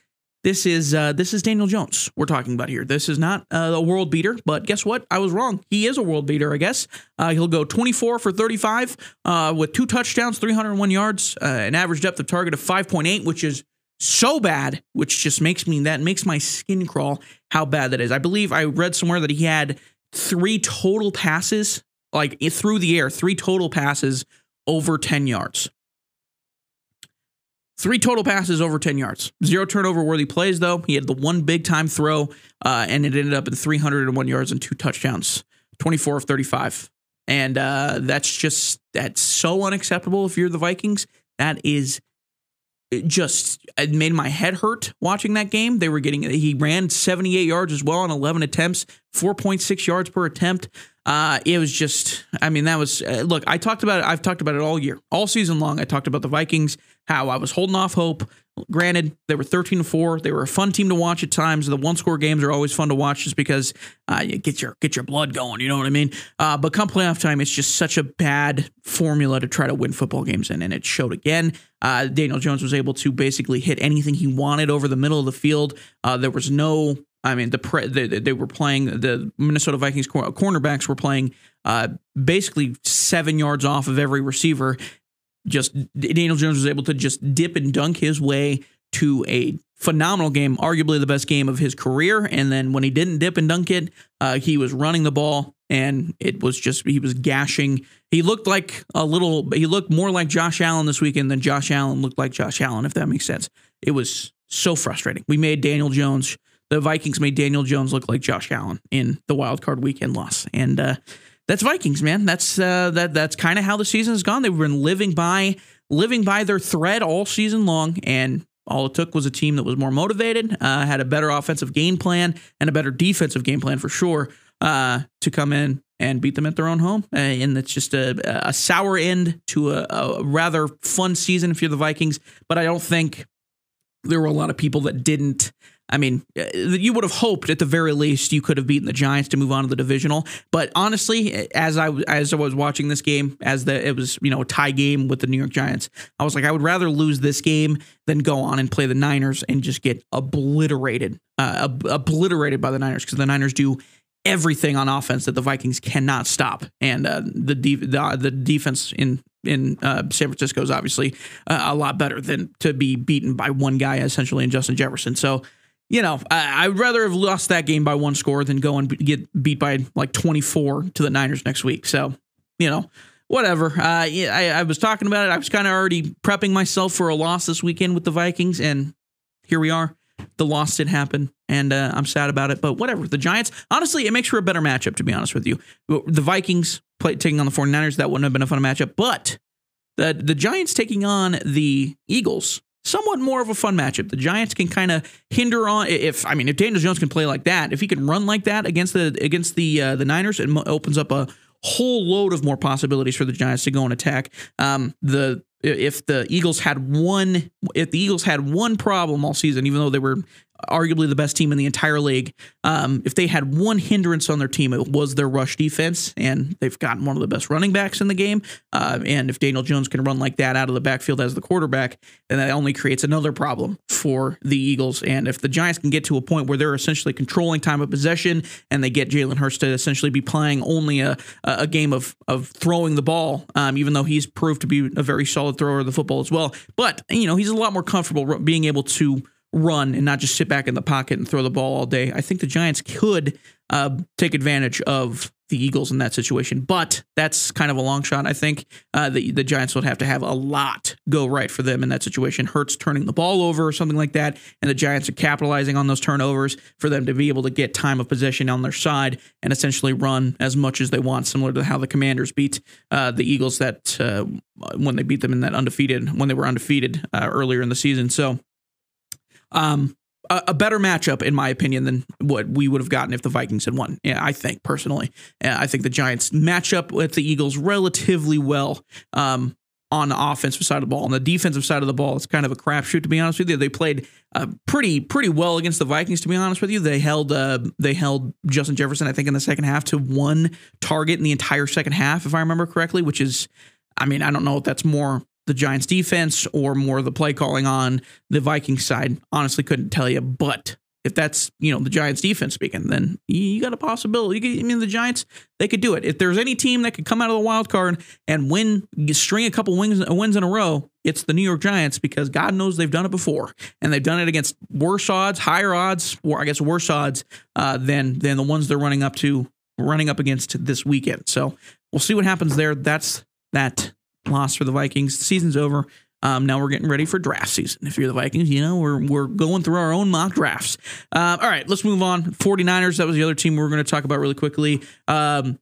this is uh, this is Daniel Jones we're talking about here. This is not uh, a world beater, but guess what? I was wrong. He is a world beater, I guess. Uh, he'll go 24 for 35 uh, with two touchdowns, 301 yards, uh, an average depth of target of 5.8, which is so bad, which just makes me that makes my skin crawl how bad that is. I believe I read somewhere that he had three total passes, like through the air, three total passes over 10 yards. Three total passes over 10 yards. Zero turnover worthy plays, though. He had the one big time throw, uh, and it ended up in 301 yards and two touchdowns, 24 of 35. And uh, that's just, that's so unacceptable if you're the Vikings. That is just, it made my head hurt watching that game. They were getting, he ran 78 yards as well on 11 attempts, 4.6 yards per attempt. Uh, it was just, I mean, that was, uh, look, I talked about it. I've talked about it all year, all season long. I talked about the Vikings, how I was holding off hope. Granted, they were 13 to 4. They were a fun team to watch at times. The one score games are always fun to watch just because uh, you get your get your blood going. You know what I mean? Uh, but come playoff time, it's just such a bad formula to try to win football games in. And it showed again. Uh, Daniel Jones was able to basically hit anything he wanted over the middle of the field. Uh, there was no I mean, the pre- they, they were playing the Minnesota Vikings cor- cornerbacks were playing uh, basically seven yards off of every receiver. Just Daniel Jones was able to just dip and dunk his way to a phenomenal game, arguably the best game of his career. And then when he didn't dip and dunk it, uh, he was running the ball, and it was just he was gashing. He looked like a little. He looked more like Josh Allen this weekend than Josh Allen looked like Josh Allen, if that makes sense. It was so frustrating. We made Daniel Jones the Vikings made Daniel Jones look like Josh Allen in the wild card weekend loss, and uh, that's Vikings, man. That's uh, that that's kind of how the season has gone. They've been living by living by their thread all season long, and all it took was a team that was more motivated, uh, had a better offensive game plan and a better defensive game plan for sure uh, to come in and beat them at their own home. Uh, and it's just a, a sour end to a, a rather fun season if you're the Vikings. But I don't think there were a lot of people that didn't I mean, uh, you would have hoped at the very least you could have beaten the Giants to move on to the divisional. But honestly, as I as I was watching this game, as the it was you know a tie game with the New York Giants, I was like, I would rather lose this game than go on and play the Niners and just get obliterated, uh, ob- obliterated by the Niners because the Niners do everything on offense that the Vikings cannot stop, and uh, the, de- the the defense in in uh, San Francisco is obviously uh, a lot better than to be beaten by one guy essentially in Justin Jefferson. So you know, I, would rather have lost that game by one score than go and get beat by like 24 to the Niners next week. So, you know, whatever. Uh, yeah, I, I was talking about it. I was kind of already prepping myself for a loss this weekend with the Vikings, and here we are. The loss did happen, and uh, I'm sad about it. But whatever. The Giants, honestly, it makes for a better matchup, to be honest with you. The Vikings play, taking on the 49ers, that wouldn't have been a fun matchup. But the, the Giants taking on the Eagles, somewhat more of a fun matchup. The Giants can kind of hinder on if I mean if Daniel Jones can play like that, if he can run like that against the against the uh, the Niners, it opens up a whole load of more possibilities for the Giants to go and attack. Um, the if the Eagles had one if the Eagles had one problem all season, even though they were arguably the best team in the entire league. Um, if they had one hindrance on their team, it was their rush defense, and they've gotten one of the best running backs in the game. Uh, and if Daniel Jones can run like that out of the backfield as the quarterback, then that only creates another problem for the Eagles. And if the Giants can get to a point where they're essentially controlling time of possession and they get Jalen Hurts to essentially be playing only a, a game of, of throwing the ball, um, even though he's proved to be a very solid thrower of the football as well. But, you know, he's a lot more comfortable being able to run and not just sit back in the pocket and throw the ball all day. I think the Giants could uh, take advantage of the Eagles in that situation, but that's kind of a long shot. I think uh, the the Giants would have to have a lot go right for them in that situation. Hurts turning the ball over or something like that, and the Giants are capitalizing on those turnovers for them to be able to get time of possession on their side and essentially run as much as they want, similar to how the Commanders beat uh, the Eagles that uh, when they beat them in that undefeated when they were undefeated uh, earlier in the season. So um, a, a, better matchup, in my opinion, than what we would have gotten if the Vikings had won. Yeah, I think personally, I think the Giants match up with the Eagles relatively well. Um, on the offensive side of the ball. On the defensive side of the ball, it's kind of a crapshoot to be honest with you. They played uh, pretty pretty well against the Vikings to be honest with you. They held uh, they held Justin Jefferson I think in the second half to one target in the entire second half if I remember correctly, which is I mean I don't know if that's more the Giants defense or more the play calling on the Vikings side. Honestly, couldn't tell you. But if that's you know the Giants defense speaking, then you got a possibility. I mean, the Giants they could do it. If there's any team that could come out of the wild card and win, string a couple wins wins in a row, it's the New York Giants because God knows they've done it before and they've done it against worse odds, higher odds, or I guess worse odds uh, than than the ones they're running up to running up against this weekend. So we'll see what happens there. That's that loss for the Vikings. The season's over. Um, now we're getting ready for draft season. If you're the Vikings, you know, we're, we're going through our own mock drafts. Uh, all right, let's move on. 49ers, that was the other team we were going to talk about really quickly. Um,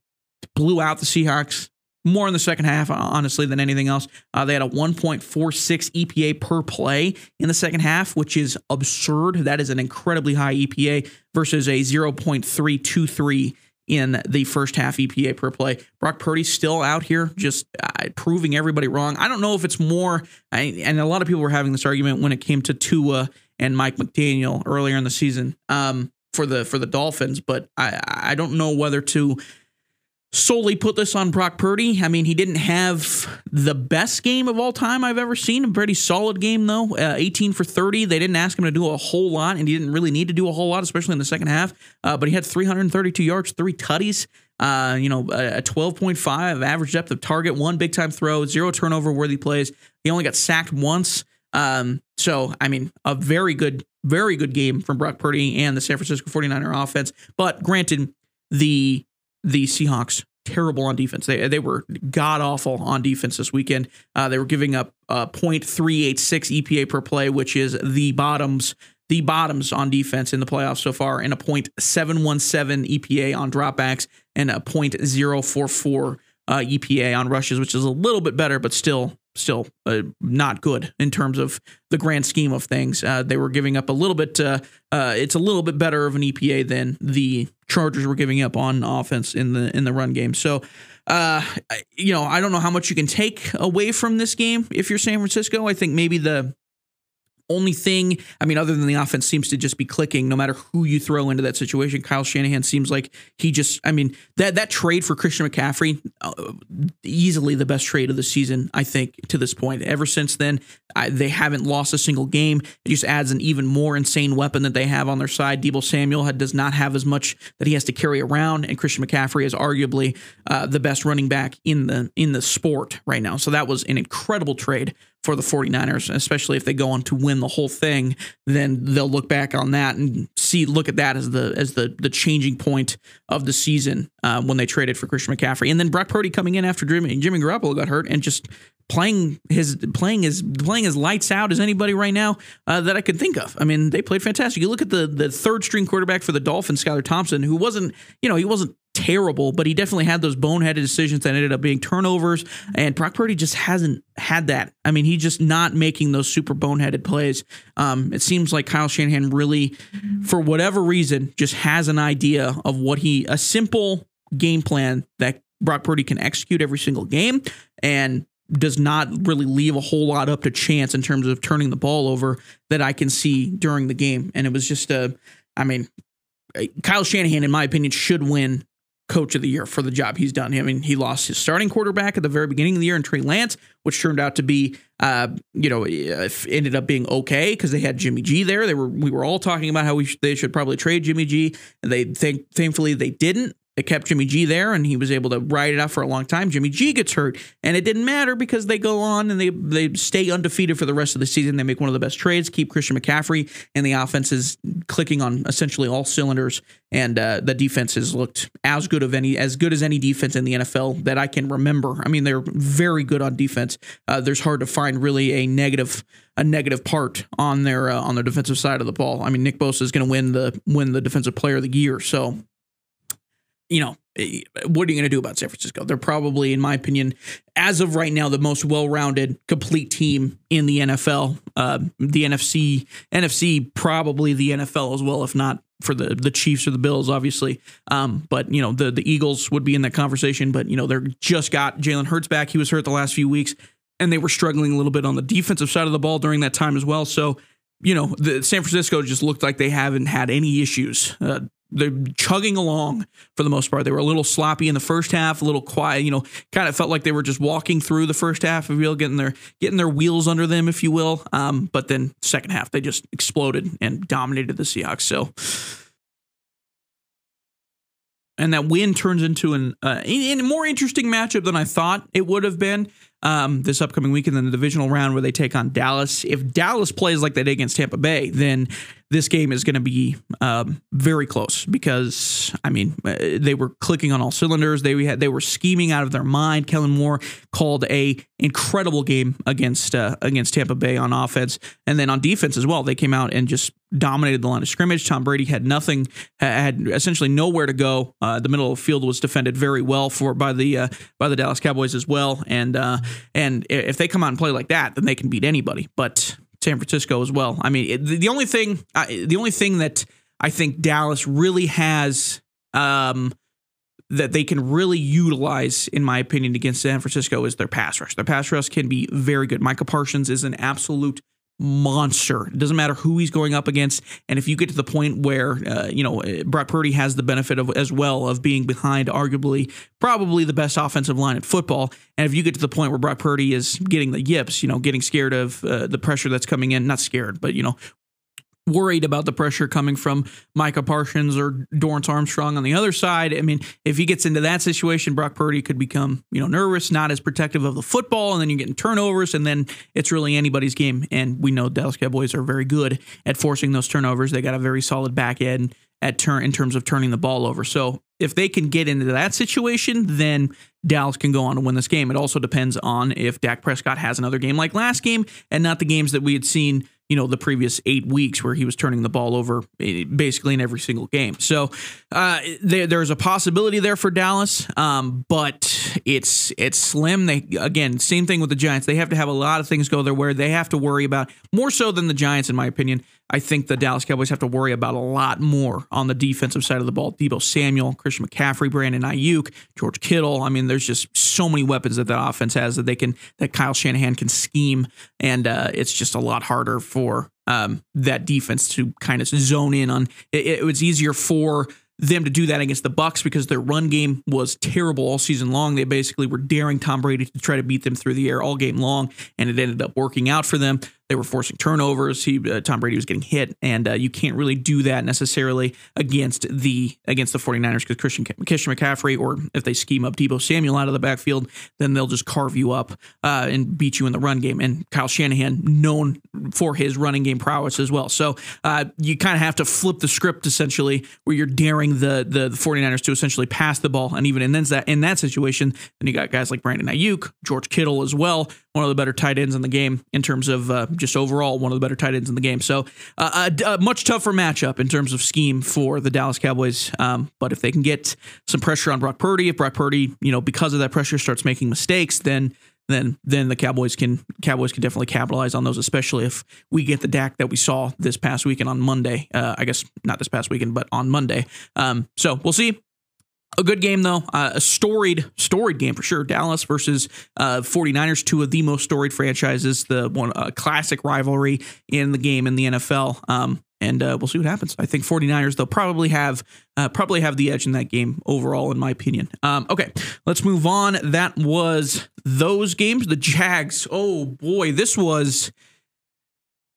blew out the Seahawks more in the second half, honestly, than anything else. Uh, they had a 1.46 EPA per play in the second half, which is absurd. That is an incredibly high EPA versus a 0.323 in the first half EPA per play. Brock Purdy's still out here just uh, proving everybody wrong. I don't know if it's more, I, and a lot of people were having this argument when it came to Tua and Mike McDaniel earlier in the season um, for the for the Dolphins, but I I don't know whether to solely put this on Brock Purdy. I mean, he didn't have the best game of all time I've ever seen. A pretty solid game, though. Uh, 18 for 30. They didn't ask him to do a whole lot, and he didn't really need to do a whole lot, especially in the second half. Uh, but he had 332 yards, three tutties. Uh, you know, a 12.5 average depth of target, one big time throw, zero turnover worthy plays. He only got sacked once. Um, so, I mean, a very good, very good game from Brock Purdy and the San Francisco 49er offense. But granted, the the Seahawks terrible on defense. They they were god awful on defense this weekend. Uh, they were giving up uh, 0.386 EPA per play, which is the bottoms the bottoms on defense in the playoffs so far, and a 0.717 EPA on dropbacks and a 0.044 uh, EPA on rushes, which is a little bit better, but still still uh, not good in terms of the grand scheme of things. Uh, they were giving up a little bit. Uh, uh it's a little bit better of an EPA than the Chargers were giving up on offense in the in the run game. So. Uh, you know, I don't know how much you can take away from this game if you're San Francisco. I think maybe the only thing, I mean, other than the offense seems to just be clicking no matter who you throw into that situation. Kyle Shanahan seems like he just, I mean, that that trade for Christian McCaffrey, uh, easily the best trade of the season, I think, to this point. Ever since then, I, they haven't lost a single game. It just adds an even more insane weapon that they have on their side. Deebo Samuel had, does not have as much that he has to carry around, and Christian McCaffrey is arguably uh, the best running back in the in the sport right now. So that was an incredible trade for the 49ers, especially if they go on to win the whole thing, then they'll look back on that and see look at that as the as the the changing point of the season uh, when they traded for Christian McCaffrey. And then Brock Purdy coming in after Jimmy, Jimmy Garoppolo got hurt and just playing his playing his playing his lights out as anybody right now uh, that I could think of. I mean, they played fantastic. You look at the the third string quarterback for the Dolphins, Skylar Thompson, who wasn't you know he wasn't terrible, but he definitely had those boneheaded decisions that ended up being turnovers. And Brock Purdy just hasn't had that. I mean, he's just not making those super boneheaded plays. Um, it seems like Kyle Shanahan really, for whatever reason, just has an idea of what he a simple game plan that Brock Purdy can execute every single game. And does not really leave a whole lot up to chance in terms of turning the ball over that I can see during the game. And it was just a, I mean, Kyle Shanahan, in my opinion, should win coach of the year for the job he's done. I mean, he lost his starting quarterback at the very beginning of the year in Trey Lance, which turned out to be, uh, you know, ended up being okay because they had Jimmy G there. They were we were all talking about how we sh- they should probably trade Jimmy G, and they think thankfully they didn't. They kept Jimmy G there, and he was able to ride it out for a long time. Jimmy G gets hurt, and it didn't matter because they go on and they they stay undefeated for the rest of the season. They make one of the best trades, keep Christian McCaffrey, and the offense is clicking on essentially all cylinders. And uh, the defense has looked as good of any as good as any defense in the NFL that I can remember. I mean, they're very good on defense. Uh, there's hard to find really a negative a negative part on their uh, on their defensive side of the ball. I mean, Nick Bosa is going to win the win the defensive player of the year, so you know, eh, what are you going to do about San Francisco? They're probably, in my opinion, as of right now, the most well-rounded, complete team in the NFL. Uh, the NFC, NFC, probably the NFL as well, if not for the the Chiefs or the Bills, obviously. Um, but you know, the the Eagles would be in that conversation. But you know, they're just got Jalen Hurts back. He was hurt the last few weeks, and they were struggling a little bit on the defensive side of the ball during that time as well. So you know, the San Francisco just looked like they haven't had any issues. Uh, they're chugging along for the most part. They were a little sloppy in the first half, a little quiet. You know, kind of felt like they were just walking through the first half, if you getting their getting their wheels under them, if you will. Um, but then second half, they just exploded and dominated the Seahawks. So. And that win turns into an uh, a more interesting matchup than I thought it would have been um, this upcoming weekend in the divisional round where they take on Dallas. If Dallas plays like they did against Tampa Bay, then this game is going to be um, very close because I mean uh, they were clicking on all cylinders. They had they were scheming out of their mind. Kellen Moore called a incredible game against uh, against Tampa Bay on offense, and then on defense as well. They came out and just dominated the line of scrimmage. Tom Brady had nothing, had essentially nowhere to go. Uh, the middle of the field was defended very well for by the uh, by the Dallas Cowboys as well, and uh, and if they come out and play like that, then they can beat anybody. But San Francisco as well. I mean, it, the only thing, uh, the only thing that I think Dallas really has um, that they can really utilize, in my opinion, against San Francisco is their pass rush. Their pass rush can be very good. Micah Parsons is an absolute monster. It doesn't matter who he's going up against, and if you get to the point where uh, you know Brock Purdy has the benefit of as well of being behind arguably probably the best offensive line in football, and if you get to the point where Brock Purdy is getting the yips, you know, getting scared of uh, the pressure that's coming in, not scared, but you know, worried about the pressure coming from Micah Parsons or Dorance Armstrong on the other side. I mean, if he gets into that situation, Brock Purdy could become, you know, nervous, not as protective of the football, and then you're getting turnovers, and then it's really anybody's game. And we know Dallas Cowboys are very good at forcing those turnovers. They got a very solid back end at turn in terms of turning the ball over. So if they can get into that situation, then Dallas can go on to win this game. It also depends on if Dak Prescott has another game like last game and not the games that we had seen you know the previous eight weeks where he was turning the ball over eh, basically in every single game. So uh, there, there's a possibility there for Dallas, um, but it's it's slim. They again same thing with the Giants. They have to have a lot of things go their way. They have to worry about more so than the Giants, in my opinion. I think the Dallas Cowboys have to worry about a lot more on the defensive side of the ball. Deebo Samuel, Christian McCaffrey, Brandon Aiyuk, George Kittle. I mean, there's just so many weapons that that offense has that they can that Kyle Shanahan can scheme, and uh, it's just a lot harder for um, that defense to kind of zone in on. It, it was easier for them to do that against the Bucs because their run game was terrible all season long. They basically were daring Tom Brady to try to beat them through the air all game long, and it ended up working out for them. They were forcing turnovers. He uh, Tom Brady was getting hit, and uh, you can't really do that necessarily against the against the 49ers because Christian Christian McCaffrey or if they scheme up Deebo Samuel out of the backfield, then they'll just carve you up uh, and beat you in the run game. And Kyle Shanahan known for his running game prowess as well. So uh, you kind of have to flip the script essentially, where you're daring the, the the 49ers to essentially pass the ball, and even in that in that situation, then you got guys like Brandon Aiyuk, George Kittle as well, one of the better tight ends in the game in terms of uh, just overall one of the better tight ends in the game. So uh, a, a, much tougher matchup in terms of scheme for the Dallas Cowboys. Um, but if they can get some pressure on Brock Purdy, if Brock Purdy, you know, because of that pressure starts making mistakes, then then then the Cowboys can Cowboys can definitely capitalize on those, especially if we get the Dak that we saw this past weekend on Monday. Uh, I guess not this past weekend, but on Monday. Um, so we'll see. A good game though. Uh, a storied storied game for sure. Dallas versus uh, 49ers two of the most storied franchises the one uh, classic rivalry in the game in the nfl um, and uh, we'll see what happens. I think 49ers they'll probably have uh, probably have the edge in that game overall in my opinion. Um, okay let's move on. That was those games. The jags. Oh boy. This was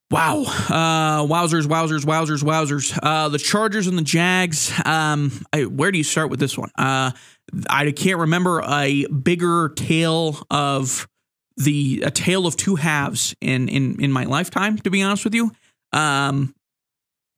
Wow. Uh, wowzers, wowzers, wowzers, wowzers. Uh, the Chargers and the Jags. Um, I, where do you start with this one? Uh, I can't remember a bigger tale of the a tale of two halves in in in my lifetime. To be honest with you, um,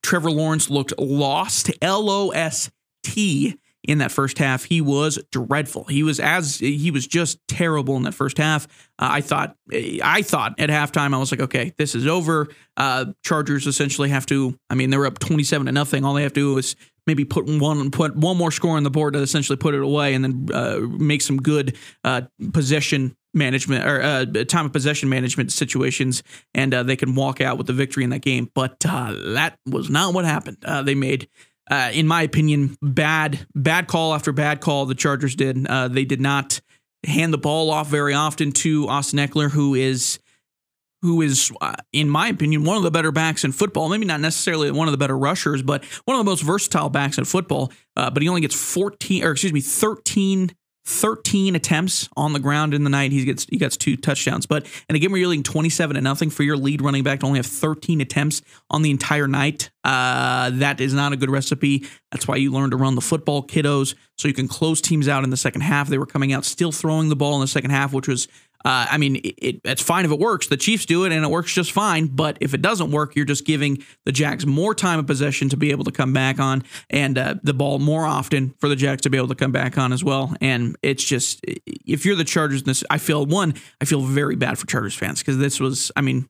Trevor Lawrence looked lost. L O S T in that first half. He was dreadful. He was as he was just terrible in that first half. Uh, I thought I thought at halftime I was like, okay, this is over. Uh, Chargers essentially have to. I mean, they're up twenty seven to nothing. All they have to do is maybe put one put one more score on the board to essentially put it away, and then uh, make some good uh, possession management or uh, time of possession management situations, and uh, they can walk out with the victory in that game. But uh, that was not what happened. Uh, they made uh, in my opinion, bad bad call after bad call. The Chargers did. Uh, they did not hand the ball off very often to Austin Ekeler, who is who is, uh, in my opinion, one of the better backs in football. Maybe not necessarily one of the better rushers, but one of the most versatile backs in football. Uh, but he only gets 14, or excuse me, 13 13 attempts on the ground in the night. He gets he gets two touchdowns. But in a game where you're leading 27 to nothing for your lead running back to only have 13 attempts on the entire night, uh, that is not a good recipe. That's why you learn to run the football, kiddos, so you can close teams out in the second half. They were coming out still throwing the ball in the second half, which was uh, I mean, it, it, it's fine if it works. The Chiefs do it and it works just fine. But if it doesn't work, you're just giving the Jags more time of possession to be able to come back on and uh, the ball more often for the Jags to be able to come back on as well. And it's just, if you're the Chargers, this, I feel one, I feel very bad for Chargers fans because this was, I mean,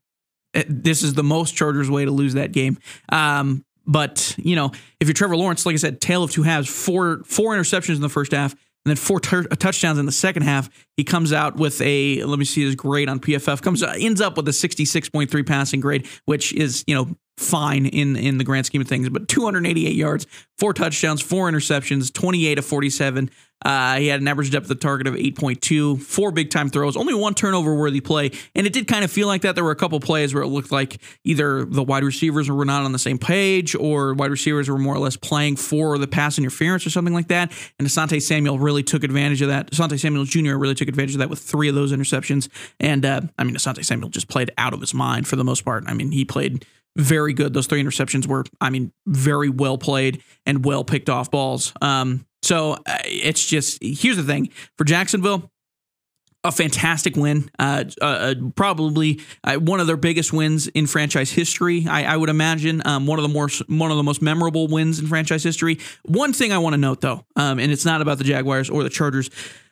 eh, this is the most Chargers way to lose that game. Um, but you know, if you're Trevor Lawrence, like I said, tale of two halves, four four interceptions in the first half, and then four touchdowns in the second half. He comes out with a let me see his grade on PFF comes uh, ends up with a 66.3 passing grade, which is you know fine in in the grand scheme of things. But 288 yards, four touchdowns, four interceptions, 28 of 47. Uh, he had an average depth of target of 8.2, four big time throws, only one turnover worthy play. And it did kind of feel like that. There were a couple plays where it looked like either the wide receivers were not on the same page or wide receivers were more or less playing for the pass interference or something like that. And Asante Samuel really took advantage of that. Asante Samuel Jr. really took advantage of that with three of those interceptions. And uh, I mean, Asante Samuel just played out of his mind for the most part. I mean, he played very good. Those three interceptions were, I mean, very well played and well picked off balls. Um, so uh, it's just here's the thing for Jacksonville. A fantastic win, uh, uh, uh probably uh, one of their biggest wins in franchise history. I, I would imagine um, one of the more one of the most memorable wins in franchise history. One thing I want to note though, um, and it's not about the Jaguars or the Chargers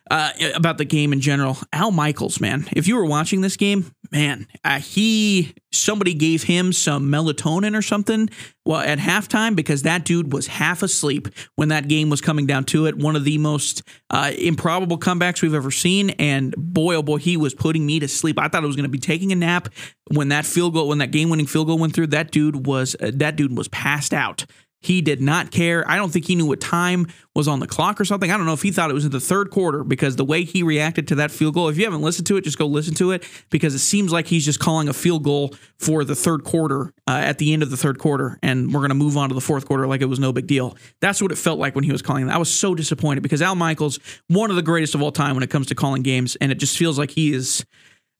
uh, about the game in general. Al Michaels, man, if you were watching this game, man, uh, he somebody gave him some melatonin or something. Well, at halftime because that dude was half asleep when that game was coming down to it. One of the most uh, improbable comebacks we've ever seen, and boy, oh boy, he was putting me to sleep. I thought I was going to be taking a nap when that field goal, when that game-winning field goal went through. That dude was uh, that dude was passed out. He did not care. I don't think he knew what time was on the clock or something. I don't know if he thought it was in the third quarter because the way he reacted to that field goal, if you haven't listened to it, just go listen to it because it seems like he's just calling a field goal for the third quarter uh, at the end of the third quarter. And we're going to move on to the fourth quarter like it was no big deal. That's what it felt like when he was calling that. I was so disappointed because Al Michaels, one of the greatest of all time when it comes to calling games, and it just feels like he is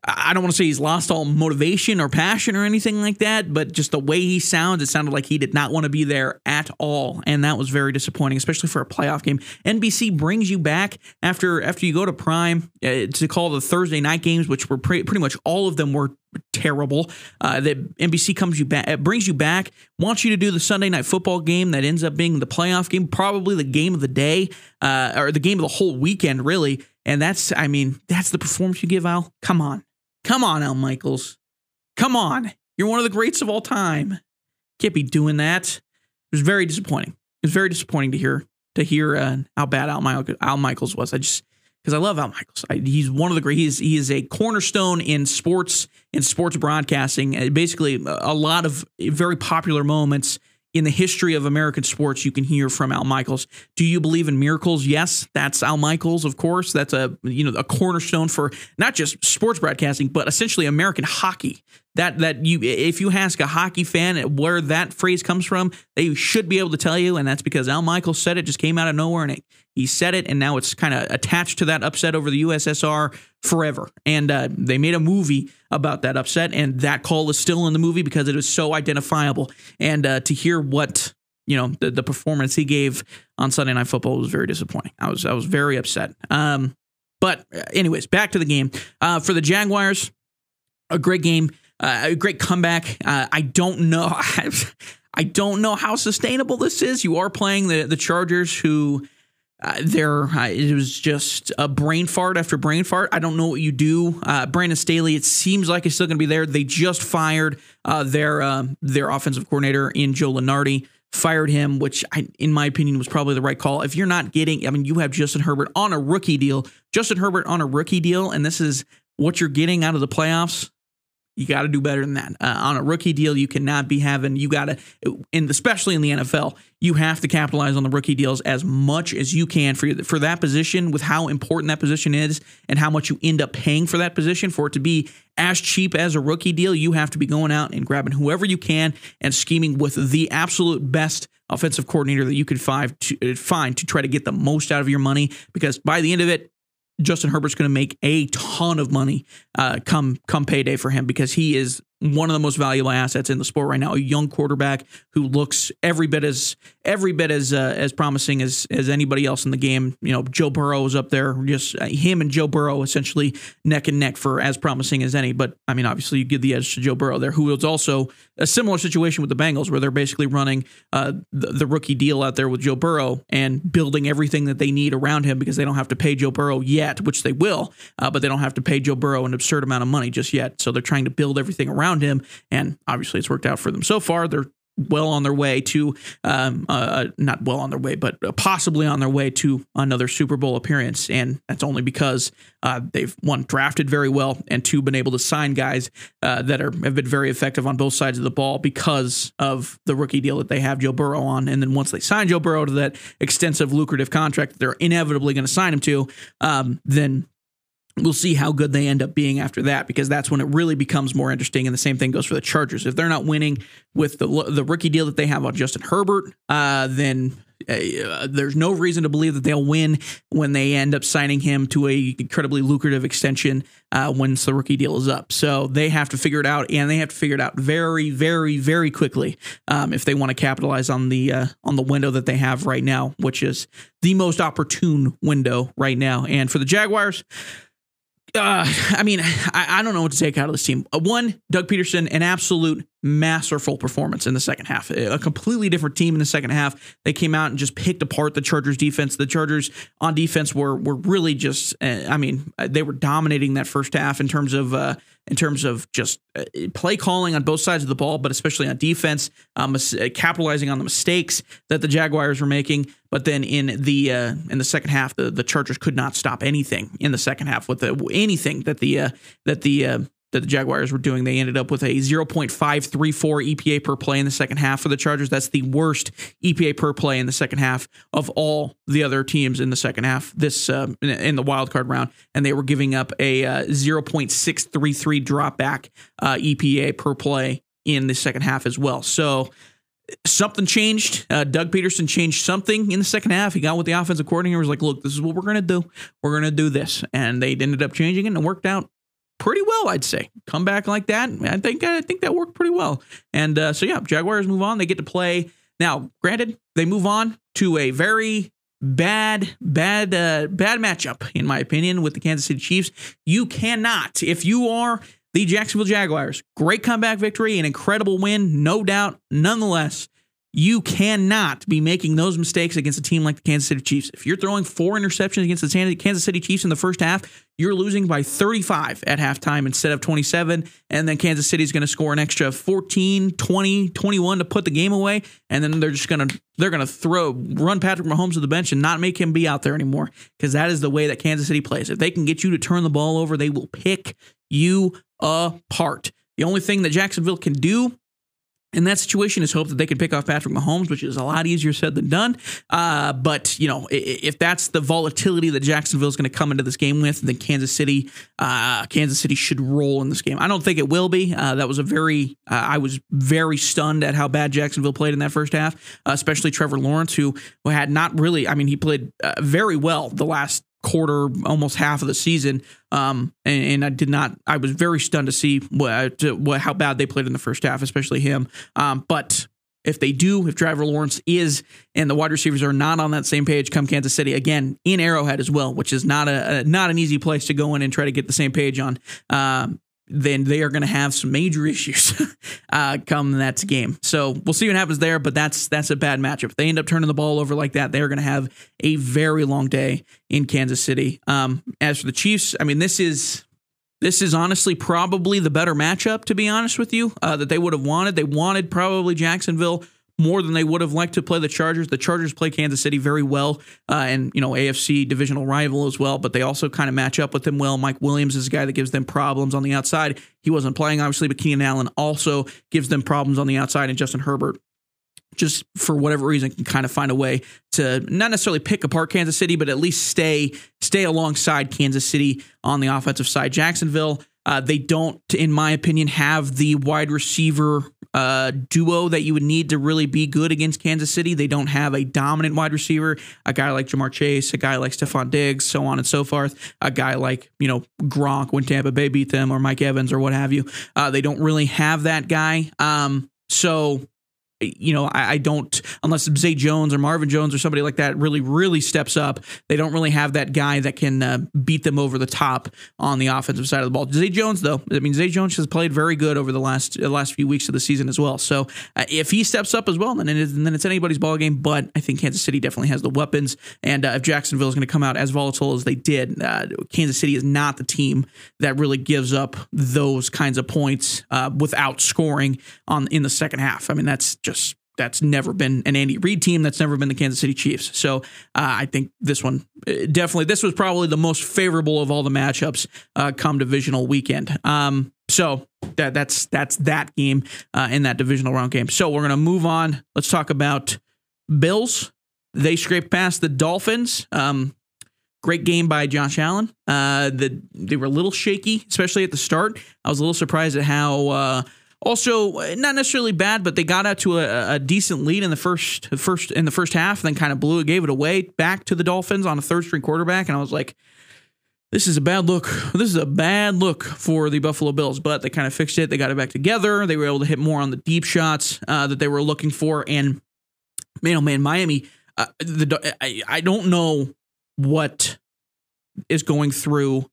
I don't want to say he's lost all motivation or passion or anything like that, but just the way he sounds, it sounded like he did not want to be there at all, and that was very disappointing, especially for a playoff game. NBC brings you back after after you go to Prime uh, to call the Thursday night games, which were pre- pretty much all of them were terrible. Uh, that NBC comes you back, brings you back, wants you to do the Sunday night football game that ends up being the playoff game, probably the game of the day, uh, or the game of the whole weekend, really. And that's, I mean, that's the performance you give Al. Come on. Come on, Al Michaels. Come on. You're one of the greats of all time. Can't be doing that. It was very disappointing. It was very disappointing to hear to hear uh, how bad Al, Al Michaels was. I just because I love Al Michaels. I, he's one of the great. He's he is a cornerstone in sports in sports broadcasting. Uh, basically, a lot of very popular moments in the history of American sports you can hear from Al Michaels. Do you believe in miracles? Yes, that's Al Michaels, of course. That's a you know a cornerstone for not just sports broadcasting, but essentially American hockey. That that you if you ask a hockey fan where that phrase comes from, they should be able to tell you, and that's because Al Michaels said it just came out of nowhere and it, he said it, and now it's kind of attached to that upset over the USSR forever. And uh, they made a movie about that upset, and that call is still in the movie because it was so identifiable. And uh, to hear what you know the, the performance he gave on Sunday Night Football was very disappointing. I was I was very upset. Um, but uh, anyways, back to the game uh, for the Jaguars. A great game, uh, a great comeback. Uh, I don't know. I don't know how sustainable this is. You are playing the the Chargers, who uh, there uh, it was just a brain fart after brain fart. I don't know what you do. Uh, Brandon Staley, it seems like he's still going to be there. They just fired uh, their um, their offensive coordinator in Joe Lombardi. Fired him, which I, in my opinion was probably the right call. If you're not getting, I mean, you have Justin Herbert on a rookie deal. Justin Herbert on a rookie deal, and this is what you're getting out of the playoffs you got to do better than that. Uh, on a rookie deal, you cannot be having, you got to, and especially in the NFL, you have to capitalize on the rookie deals as much as you can for, for that position with how important that position is and how much you end up paying for that position. For it to be as cheap as a rookie deal, you have to be going out and grabbing whoever you can and scheming with the absolute best offensive coordinator that you could find to, find to try to get the most out of your money because by the end of it, Justin Herbert's going to make a ton of money uh, come come payday for him because he is one of the most valuable assets in the sport right now. A young quarterback who looks every bit as every bit as uh, as promising as as anybody else in the game. You know, Joe Burrow is up there, just uh, him and Joe Burrow essentially neck and neck for as promising as any. But I mean, obviously, you give the edge to Joe Burrow there, who is also a similar situation with the Bengals, where they're basically running uh, the, the rookie deal out there with Joe Burrow and building everything that they need around him because they don't have to pay Joe Burrow yet, which they will, uh, but they don't have to pay Joe Burrow an absurd amount of money just yet. So they're trying to build everything around around him. And obviously, it's worked out for them so far. They're well on their way to, um, uh, not well on their way, but possibly on their way to another Super Bowl appearance. And that's only because uh, they've one drafted very well, and two been able to sign guys uh, that are have been very effective on both sides of the ball because of the rookie deal that they have Joe Burrow on. And then once they sign Joe Burrow to that extensive, lucrative contract that they're inevitably going to sign him to, um, then We'll see how good they end up being after that because that's when it really becomes more interesting. And the same thing goes for the Chargers. If they're not winning with the the rookie deal that they have on Justin Herbert, uh, then uh, there's no reason to believe that they'll win when they end up signing him to a incredibly lucrative extension uh, once the rookie deal is up. So they have to figure it out, and they have to figure it out very, very, very quickly um, if they want to capitalize on the uh, on the window that they have right now, which is the most opportune window right now. And for the Jaguars uh, I mean, I, I, don't know what to take out of this team. Uh, one, Doug Pederson, an absolute masterful performance in the second half. A completely different team in the second half. They came out and just picked apart the Chargers defense. The Chargers on defense were were really just. Uh, I mean, they were dominating that first half in terms of. Uh, in terms of just uh, play calling on both sides of the ball, but especially on defense, um, capitalizing on the mistakes that the Jaguars were making. But then in the uh, in the second half, the, the Chargers could not stop anything in the second half with the, anything that the uh, that the uh, that the Jaguars were doing. They ended up with a 0.534 EPA per play in the second half for the Chargers. That's the worst EPA per play in the second half of all the other teams in the second half this uh, in the wild card round, and they were giving up a uh, 0.633 drop back uh, EPA per play in the second half as well. So something changed. Uh, Doug Pederson changed something in the second half. He got with the offensive coordinator was like, look, this is what we're going to do. We're going to do this. And they ended up changing it and it worked out pretty well, I'd say. Come back like that. I think I think that worked pretty well. And uh, so yeah, Jaguars move on. They get to play. Now, granted, they move on to a very bad, bad, uh, bad matchup, in my opinion, with the Kansas City Chiefs. You cannot, if you are the Jacksonville Jaguars. Great comeback victory, an incredible win, no doubt. Nonetheless, you cannot be making those mistakes against a team like the Kansas City Chiefs. If you're throwing four interceptions against the Kansas City Chiefs in the first half, you're losing by 35 at halftime instead of 27. And then Kansas City is going to score an extra 14, 20, 21 to put the game away. And then they're just going to they're going to throw run Patrick Mahomes to the bench and not make him be out there anymore because that is the way that Kansas City plays. If they can get you to turn the ball over, they will pick you apart. The only thing that Jacksonville can do in that situation is hope that they can pick off Patrick Mahomes, which is a lot easier said than done. Uh, but you know, if that's the volatility that Jacksonville is going to come into this game with, then Kansas City, uh, Kansas City should roll in this game. I don't think it will be. Uh, that was a very, uh, I was very stunned at how bad Jacksonville played in that first half, uh, especially Trevor Lawrence, who, who had not really. I mean, he played uh, very well the last quarter, almost half of the season. Um, and, and, I did not. I was very stunned to see what, what how bad they played in the first half, especially him. Um, but if they do, if Trevor Lawrence is and the wide receivers are not on that same page, come Kansas City again in Arrowhead as well, which is not a, a not an easy place to go in and try to get the same page on. Um, then they are going to have some major issues uh, come that game. So we'll see what happens there. But that's that's a bad matchup. If they end up turning the ball over like that, they're going to have a very long day in Kansas City. Um, as for the Chiefs, I mean, this is this is honestly probably the better matchup. To be honest with you, uh, that they would have wanted. They wanted probably Jacksonville more than they would have liked to play the Chargers. The Chargers play Kansas City very well, uh, and you know AFC divisional rival as well. But they also kind of match up with them well. Mike Williams is a guy that gives them problems on the outside. He wasn't playing obviously, but Keenan Allen also gives them problems on the outside, and Justin Herbert just for whatever reason can kind of find a way to not necessarily pick apart Kansas City, but at least stay stay alongside Kansas City on the offensive side. Jacksonville, uh, they don't, in my opinion, have the wide receiver uh, duo that you would need to really be good against Kansas City. They don't have a dominant wide receiver, a guy like Ja'Marr Chase, a guy like Stefon Diggs, so on and so forth. A guy like you know Gronk when Tampa Bay beat them, or Mike Evans, or what have you. Uh, they don't really have that guy. Um, so you know, I, I, don't unless Zay Jones or Marvin Jones or somebody like that really, really steps up. They don't really have that guy that can uh, beat them over the top on the offensive side of the ball. Zay Jones, though, I mean, Zay Jones has played very good over the last uh, last few weeks of the season as well. So uh, if he steps up as well, then it is, then it's anybody's ball game. But I think Kansas City definitely has the weapons, and uh, if Jacksonville is going to come out as volatile as they did, uh, Kansas City is not the team that really gives up those kinds of points uh, without scoring on in the second half. I mean, that's just that's never been an Andy Reid team. That's never been the Kansas City Chiefs. So uh, I think this one uh, definitely this was probably the most favorable of all the matchups uh, come divisional weekend. Um, so that that's that's that game uh, in that divisional round game. So we're gonna move on. Let's talk about Bills. They scraped past the Dolphins. Um, great game by Josh Allen. Uh, the they were a little shaky, especially at the start. I was a little surprised at how uh, also, uh, not necessarily bad, but they got out to a, a, decent lead in the first first in the first half, and then kind of blew it, gave it away back to the Dolphins on a third string quarterback, and I was like, "This is a bad look. This is a bad look for the Buffalo Bills." But they kind of fixed it. They got it back together. They were able to hit more on the deep shots uh, that they were looking for, and man, oh man, Miami. Uh, the I, I don't know what is going through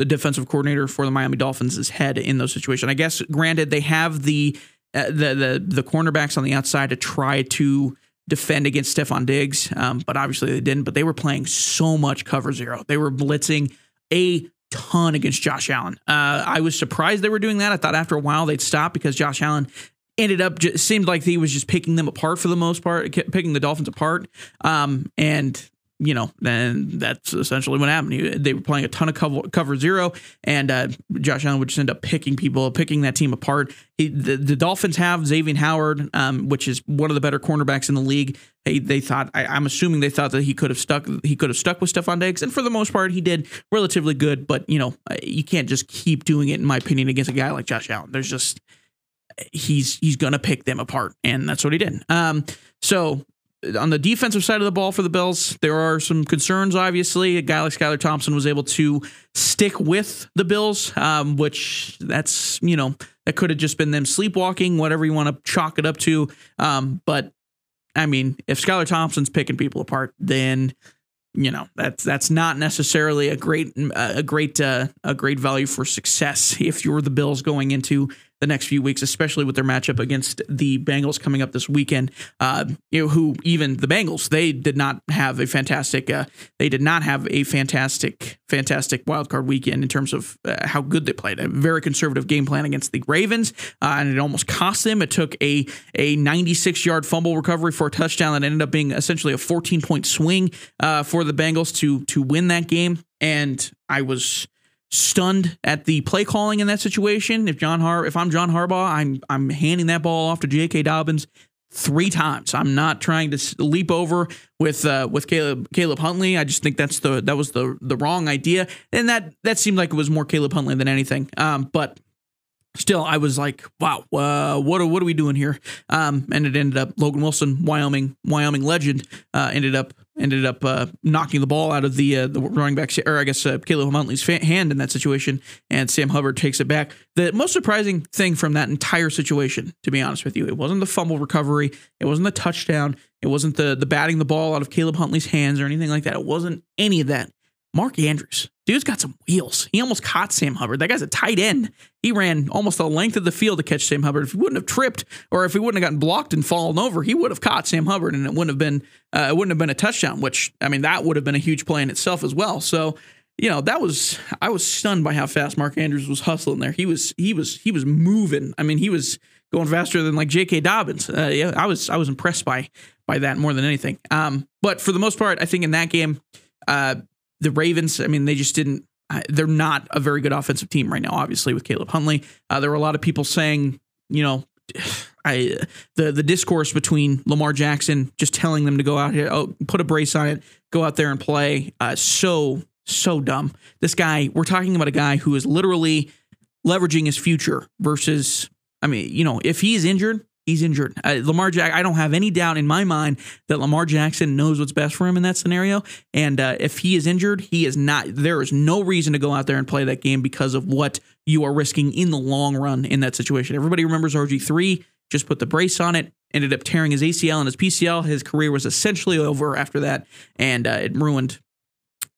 the defensive coordinator for the Miami Dolphins' is head in those situations. I guess, granted, they have the uh, the the the cornerbacks on the outside to try to defend against Stefon Diggs, um, but obviously they didn't. But they were playing so much cover zero. They were blitzing a ton against Josh Allen. Uh, I was surprised they were doing that. I thought after a while they'd stop because Josh Allen ended up just seemed like he was just picking them apart for the most part, picking the Dolphins apart. Um, and you know, then that's essentially what happened. They were playing a ton of cover, cover zero, and uh, Josh Allen would just end up picking people, picking that team apart. He, the, the, Dolphins have Xavier Howard, um, which is one of the better cornerbacks in the league. They, they thought, I, am assuming they thought that he could have stuck, he could have stuck with Stefon Diggs, and for the most part, he did relatively good. But you know, you can't just keep doing it, in my opinion, against a guy like Josh Allen. There's just he's he's gonna pick them apart, and that's what he did. Um, so on the defensive side of the ball for the Bills, there are some concerns. Obviously, a guy like Skylar Thompson was able to stick with the Bills, um, which that's you know that could have just been them sleepwalking, whatever you want to chalk it up to. Um, but I mean, if Skylar Thompson's picking people apart, then you know that's that's not necessarily a great a great uh, a great value for success if you're the Bills going into the next few weeks, especially with their matchup against the Bengals coming up this weekend. Uh, you know, who even the Bengals they did not have a fantastic uh, they did not have a fantastic fantastic wild card weekend in terms of uh, how good they played. A very conservative game plan against the Ravens, uh, and it almost cost them. It took a a 96 yard fumble recovery for a touchdown that ended up being essentially a 14 point swing uh, for the Bengals to to win that game. And I was stunned at the play calling in that situation. If John Har, if I'm John Harbaugh, I'm I'm handing that ball off to J.K. Dobbins three times. I'm not trying to leap over with uh, with Caleb Caleb Huntley. I just think that's the that was the the wrong idea, and that that seemed like it was more Caleb Huntley than anything. Um, but still, I was like, wow, uh, what are what are we doing here? Um, and it ended up Logan Wilson, Wyoming Wyoming legend, uh, ended up ended up uh, knocking the ball out of the uh, the running back, or I guess uh, Caleb Huntley's hand in that situation, and Sam Hubbard takes it back. The most surprising thing from that entire situation, to be honest with you, it wasn't the fumble recovery, it wasn't the touchdown, it wasn't the the batting the ball out of Caleb Huntley's hands or anything like that. It wasn't any of that. Mark Andrews, dude's got some wheels. He almost caught Sam Hubbard. That guy's a tight end. He ran almost the length of the field to catch Sam Hubbard. If he wouldn't have tripped, or if he wouldn't have gotten blocked and fallen over, he would have caught Sam Hubbard, and it wouldn't have been uh, it wouldn't have been a touchdown. Which I mean, that would have been a huge play in itself as well. So you know that was I was stunned by how fast Mark Andrews was hustling there. He was he was he was moving. I mean, he was going faster than like J.K. Dobbins. Uh, yeah, I was I was impressed by by that more than anything. Um, but for the most part, I think in that game. Uh, the Ravens, I mean, they just didn't. They're not a very good offensive team right now. Obviously, with Caleb Huntley, uh, there were a lot of people saying, you know, I the the discourse between Lamar Jackson just telling them to go out here, oh, put a brace on it, go out there and play. Uh, so so dumb. This guy, we're talking about a guy who is literally leveraging his future versus. I mean, you know, if he's injured, he's injured. Uh, Lamar Jack, I don't have any doubt in my mind that Lamar Jackson knows what's best for him in that scenario. And uh, if he is injured, he is not. There is no reason to go out there and play that game because of what you are risking in the long run in that situation. Everybody remembers RG three. Just put the brace on it. Ended up tearing his ACL and his PCL. His career was essentially over after that, and uh, it ruined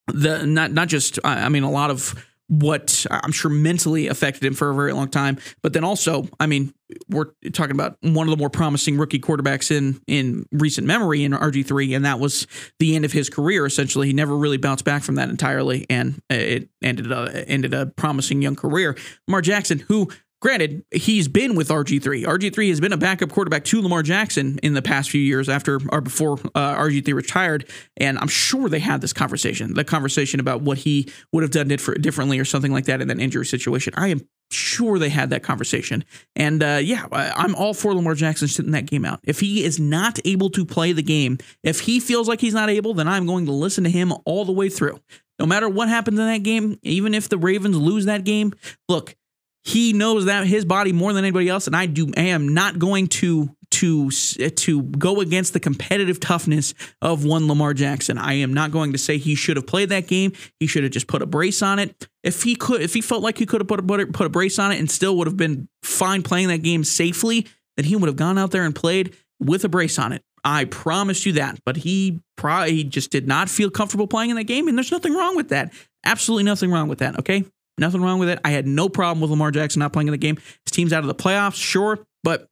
the not not just. I mean, a lot of what I'm sure mentally affected him for a very long time. But then also, I mean, we're talking about one of the more promising rookie quarterbacks in in recent memory in RG3, and that was the end of his career. Essentially, he never really bounced back from that entirely, and it ended a ended a promising young career. Lamar Jackson, who Granted, he's been with RG3. RG3 has been a backup quarterback to Lamar Jackson in the past few years after or before uh, RG3 retired, and I'm sure they had this conversation, the conversation about what he would have done it for differently or something like that in that injury situation. I am sure they had that conversation, and uh, yeah, I'm all for Lamar Jackson sitting that game out. If he is not able to play the game, if he feels like he's not able, then I'm going to listen to him all the way through. No matter what happens in that game, even if the Ravens lose that game, look, he knows that his body more than anybody else, and I do. I am not going to to to go against the competitive toughness of one Lamar Jackson. I am not going to say he should have played that game. He should have just put a brace on it. If he could, if he felt like he could have put a, put a brace on it and still would have been fine playing that game safely, then he would have gone out there and played with a brace on it. I promise you that. But he probably he just did not feel comfortable playing in that game, and there's nothing wrong with that. Absolutely nothing wrong with that. Okay. Nothing wrong with it. I had no problem with Lamar Jackson not playing in the game. His team's out of the playoffs, sure, but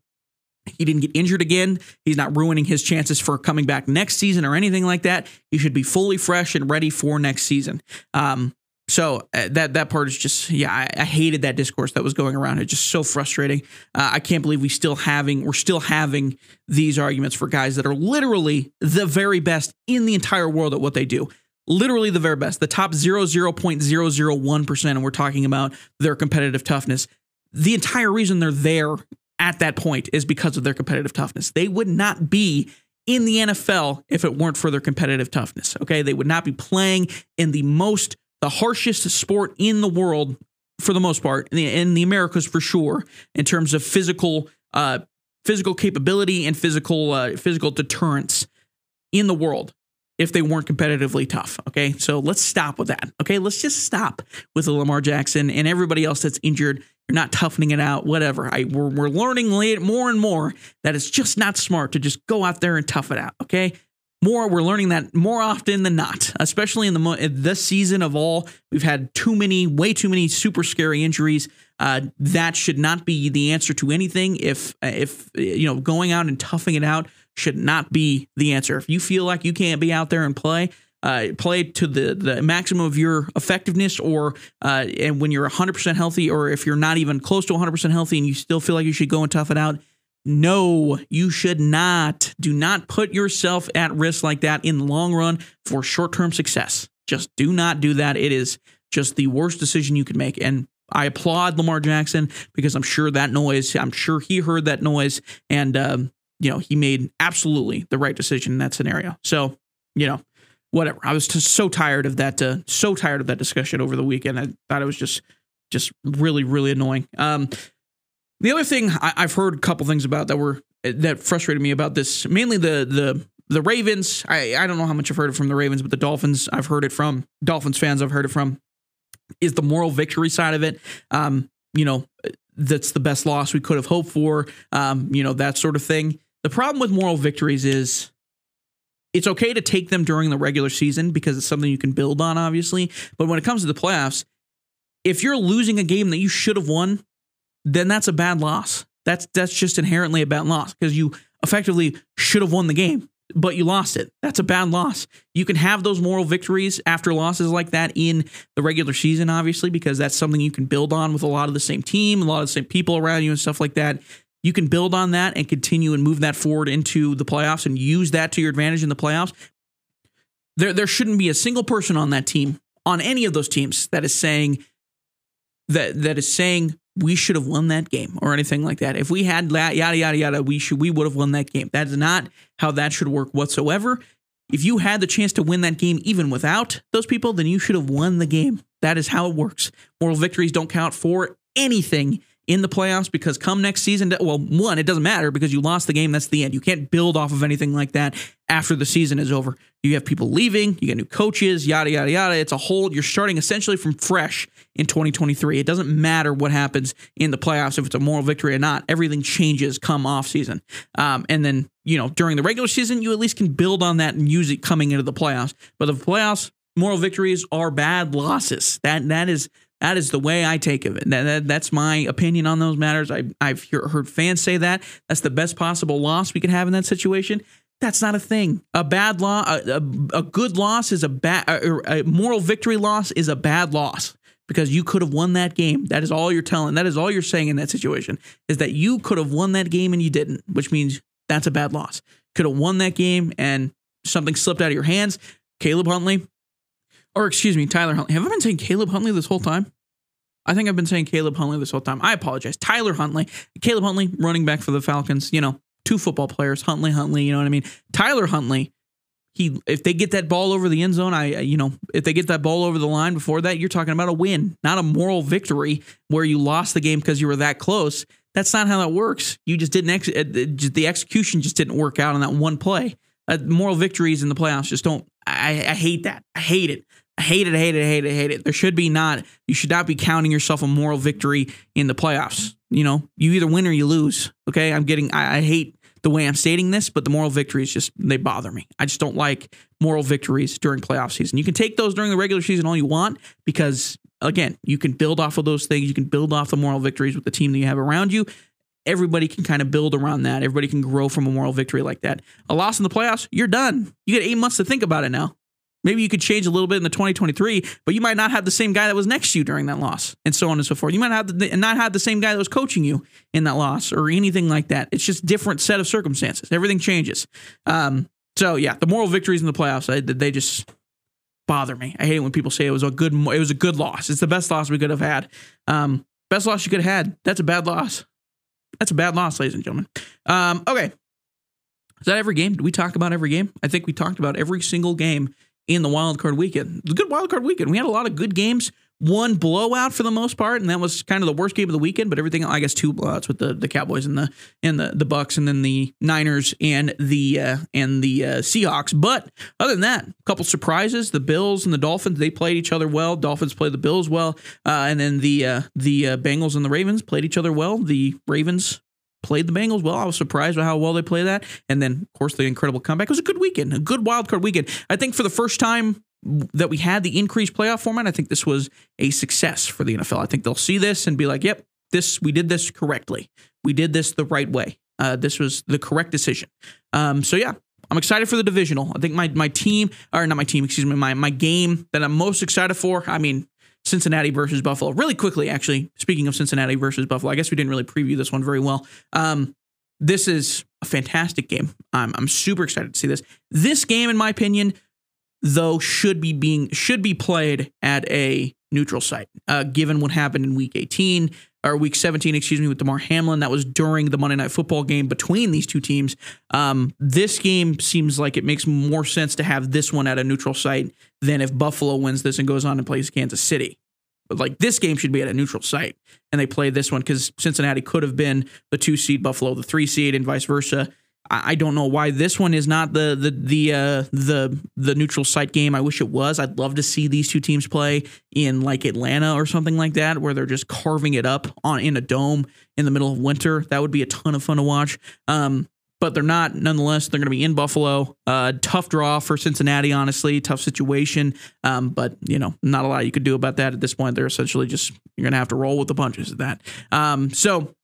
he didn't get injured again. He's not ruining his chances for coming back next season or anything like that. He should be fully fresh and ready for next season. Um, so uh, that that part is just yeah, I, I, hated that discourse that was going around. It's just so frustrating. Uh, I can't believe we still having we're still having these arguments for guys that are literally the very best in the entire world at what they do literally the very best, the top 0.001%, and we're talking about their competitive toughness. The entire reason they're there at that point is because of their competitive toughness. They would not be in the NFL if it weren't for their competitive toughness. Okay. They would not be playing in the most, the harshest sport in the world for the most part, in the, in the Americas for sure, in terms of physical, uh, physical capability and physical, uh, physical deterrence in the world if they weren't competitively tough. Okay. So let's stop with that. Okay. Let's just stop with the Lamar Jackson and everybody else that's injured. You're not toughening it out, whatever. I, we're, we're learning more and more that it's just not smart to just go out there and tough it out. Okay. More, we're learning that more often than not, especially in the this season of all. We've had too many, way too many super scary injuries. Uh, that should not be the answer to anything. If if you know, going out and toughing it out should not be the answer. If you feel like you can't be out there and play, uh, play to the, the maximum of your effectiveness, or uh, and when you're 100% healthy, or if you're not even close to 100% healthy and you still feel like you should go and tough it out, no, you should not. Do not put yourself at risk like that in the long run for short term success. Just do not do that. It is just the worst decision you could make. And I applaud Lamar Jackson because I'm sure that noise, I'm sure he heard that noise and, um, you know, he made absolutely the right decision in that scenario. So, you know, whatever. I was just so tired of that, uh, so tired of that discussion over the weekend. I thought it was just, just really, really annoying. Um, the other thing I, have heard a couple things about that were that frustrated me about this, mainly the the the Ravens. I I don't know how much I've heard it from the Ravens, but the Dolphins I've heard it from Dolphins fans. I've heard it from is the moral victory side of it. Um, you know, that's the best loss we could have hoped for. Um, you know, that sort of thing. The problem with moral victories is it's okay to take them during the regular season because it's something you can build on, obviously. But when it comes to the playoffs, if you're losing a game that you should have won, then that's a bad loss. That's that's just inherently a bad loss because you effectively should have won the game but you lost it. That's a bad loss. You can have those moral victories after losses like that in the regular season, obviously, because that's something you can build on with a lot of the same team, a lot of the same people around you, and stuff like that. You can build on that and continue and move that forward into the playoffs and use that to your advantage in the playoffs. There, there shouldn't be a single person on that team, on any of those teams, that is saying that that is saying we should have won that game or anything like that. If we had that, yada yada yada, we should we would have won that game. That is not how that should work whatsoever. If you had the chance to win that game even without those people, then you should have won the game. That is how it works. Moral victories don't count for anything in the playoffs because come next season, well, one, it doesn't matter because you lost the game. That's the end. You can't build off of anything like that after the season is over. You have people leaving, you get new coaches, yada, yada, yada. It's a whole, you're starting essentially from fresh in 2023. It doesn't matter what happens in the playoffs, if it's a moral victory or not. Everything changes come off season. Um, and then, you know, during the regular season, you at least can build on that and use it coming into the playoffs. But the playoffs, moral victories are bad losses. That that is that is the way I take of it. That, that, that's my opinion on those matters. I, I've heard fans say that. That's the best possible loss we could have in that situation. That's not a thing. A bad loss, a, a, a, good loss is a bad, a, a moral victory loss is a bad loss because you could have won that game. That is all you're telling. That is all you're saying in that situation is that you could have won that game and you didn't, which means that's a bad loss. Could have won that game and something slipped out of your hands. Caleb Huntley, or excuse me, Tyler Huntley. Have I been saying Caleb Huntley this whole time? I think I've been saying Caleb Huntley this whole time. I apologize. Tyler Huntley, Caleb Huntley, running back for the Falcons. You know, two football players, Huntley, Huntley. You know what I mean? Tyler Huntley. He, if they get that ball over the end zone, I, you know, if they get that ball over the line before that, you're talking about a win, not a moral victory where you lost the game because you were that close. That's not how that works. You just didn't ex- uh, the execution just didn't work out on that one play. Uh, moral victories in the playoffs just don't. I, I hate that. I hate it. Hate it, hate it, hate it, hate it. There should be not, you should not be counting yourself a moral victory in the playoffs. You know, you either win or you lose. Okay. I'm getting, I, I hate the way I'm stating this, but the moral victories just, they bother me. I just don't like moral victories during playoff season. You can take those during the regular season all you want because, again, you can build off of those things. You can build off the moral victories with the team that you have around you everybody can kind of build around that. Everybody can grow from a moral victory like that. A loss in the playoffs, you're done. You get eight months to think about it now. Maybe you could change a little bit in the 2023, but you might not have the same guy that was next to you during that loss, and so on and so forth. You might have the, not have the same guy that was coaching you in that loss or anything like that. It's just different set of circumstances. Everything changes. Um, so yeah, the moral victories in the playoffs, I, they just bother me. I hate it when people say it was a good it was a good loss. It's the best loss we could have had. Um, best loss you could have had. That's a bad loss. That's a bad loss, ladies and gentlemen. Um, okay. Is that every game? Did we talk about every game? I think we talked about every single game in the wild card weekend. The good wild card weekend. We had a lot of good games. One blowout for the most part, and that was kind of the worst game of the weekend. But everything, I guess, two blowouts with the, the Cowboys and the and the the Bucs, and then the Niners and the uh, and the uh, Seahawks. But other than that, a couple surprises: the Bills and the Dolphins. They played each other well. Dolphins played the Bills well, uh, and then the uh, the uh, Bengals and the Ravens played each other well. The Ravens played the Bengals well. I was surprised by how well they play that. And then, of course, the incredible comeback. It was a good weekend, a good wild card weekend. I think for the first time that we had the increased playoff format, I think this was a success for the NFL. I think they'll see this and be like, "Yep, this we did this correctly. We did this the right way. Uh, this was the correct decision." Um, so yeah, I'm excited for the divisional. I think my my team, or not my team, excuse me, my my game that I'm most excited for. I mean, Cincinnati versus Buffalo. Really quickly, actually, speaking of Cincinnati versus Buffalo, I guess we didn't really preview this one very well. Um, this is a fantastic game. I'm, I'm super excited to see this. This game, in my opinion, though should be being should be played at a neutral site, uh, given what happened in Week 18 or Week 17, excuse me, with Damar Hamlin. That was during the Monday Night Football game between these two teams. Um, this game seems like it makes more sense to have this one at a neutral site than if Buffalo wins this and goes on and plays Kansas City. But like this game should be at a neutral site, and they play this one because Cincinnati could have been the two seed, Buffalo the three seed, and vice versa. I don't know why this one is not the the the uh, the the neutral site game. I wish it was. I'd love to see these two teams play in like Atlanta or something like that, where they're just carving it up on in a dome in the middle of winter. That would be a ton of fun to watch. Um, but they're not. Nonetheless, they're going to be in Buffalo. Uh, tough draw for Cincinnati, honestly. Tough situation. Um, but you know, not a lot you could do about that at this point. They're essentially just you're going to have to roll with the punches of that. Um, so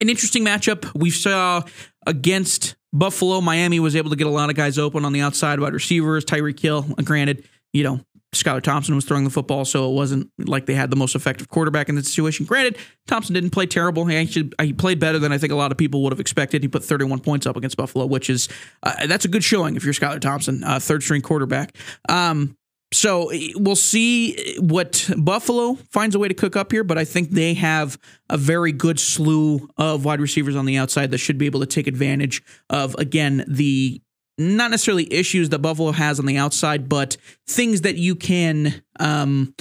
an interesting matchup. We saw against Buffalo, Miami was able to get a lot of guys open on the outside, wide receivers, Tyreek Hill. Granted, you know, Skylar Thompson was throwing the football, so it wasn't like they had the most effective quarterback in the situation. Granted, Thompson didn't play terrible. He actually he played better than I think a lot of people would have expected. He put 31 points up against Buffalo, which is uh, that's a good showing if you're Skylar Thompson, uh, third string quarterback. Um, so we'll see what Buffalo finds a way to cook up here, but I think they have a very good slew of wide receivers on the outside that should be able to take advantage of, again, the not necessarily issues that Buffalo has on the outside, but things that you can, um,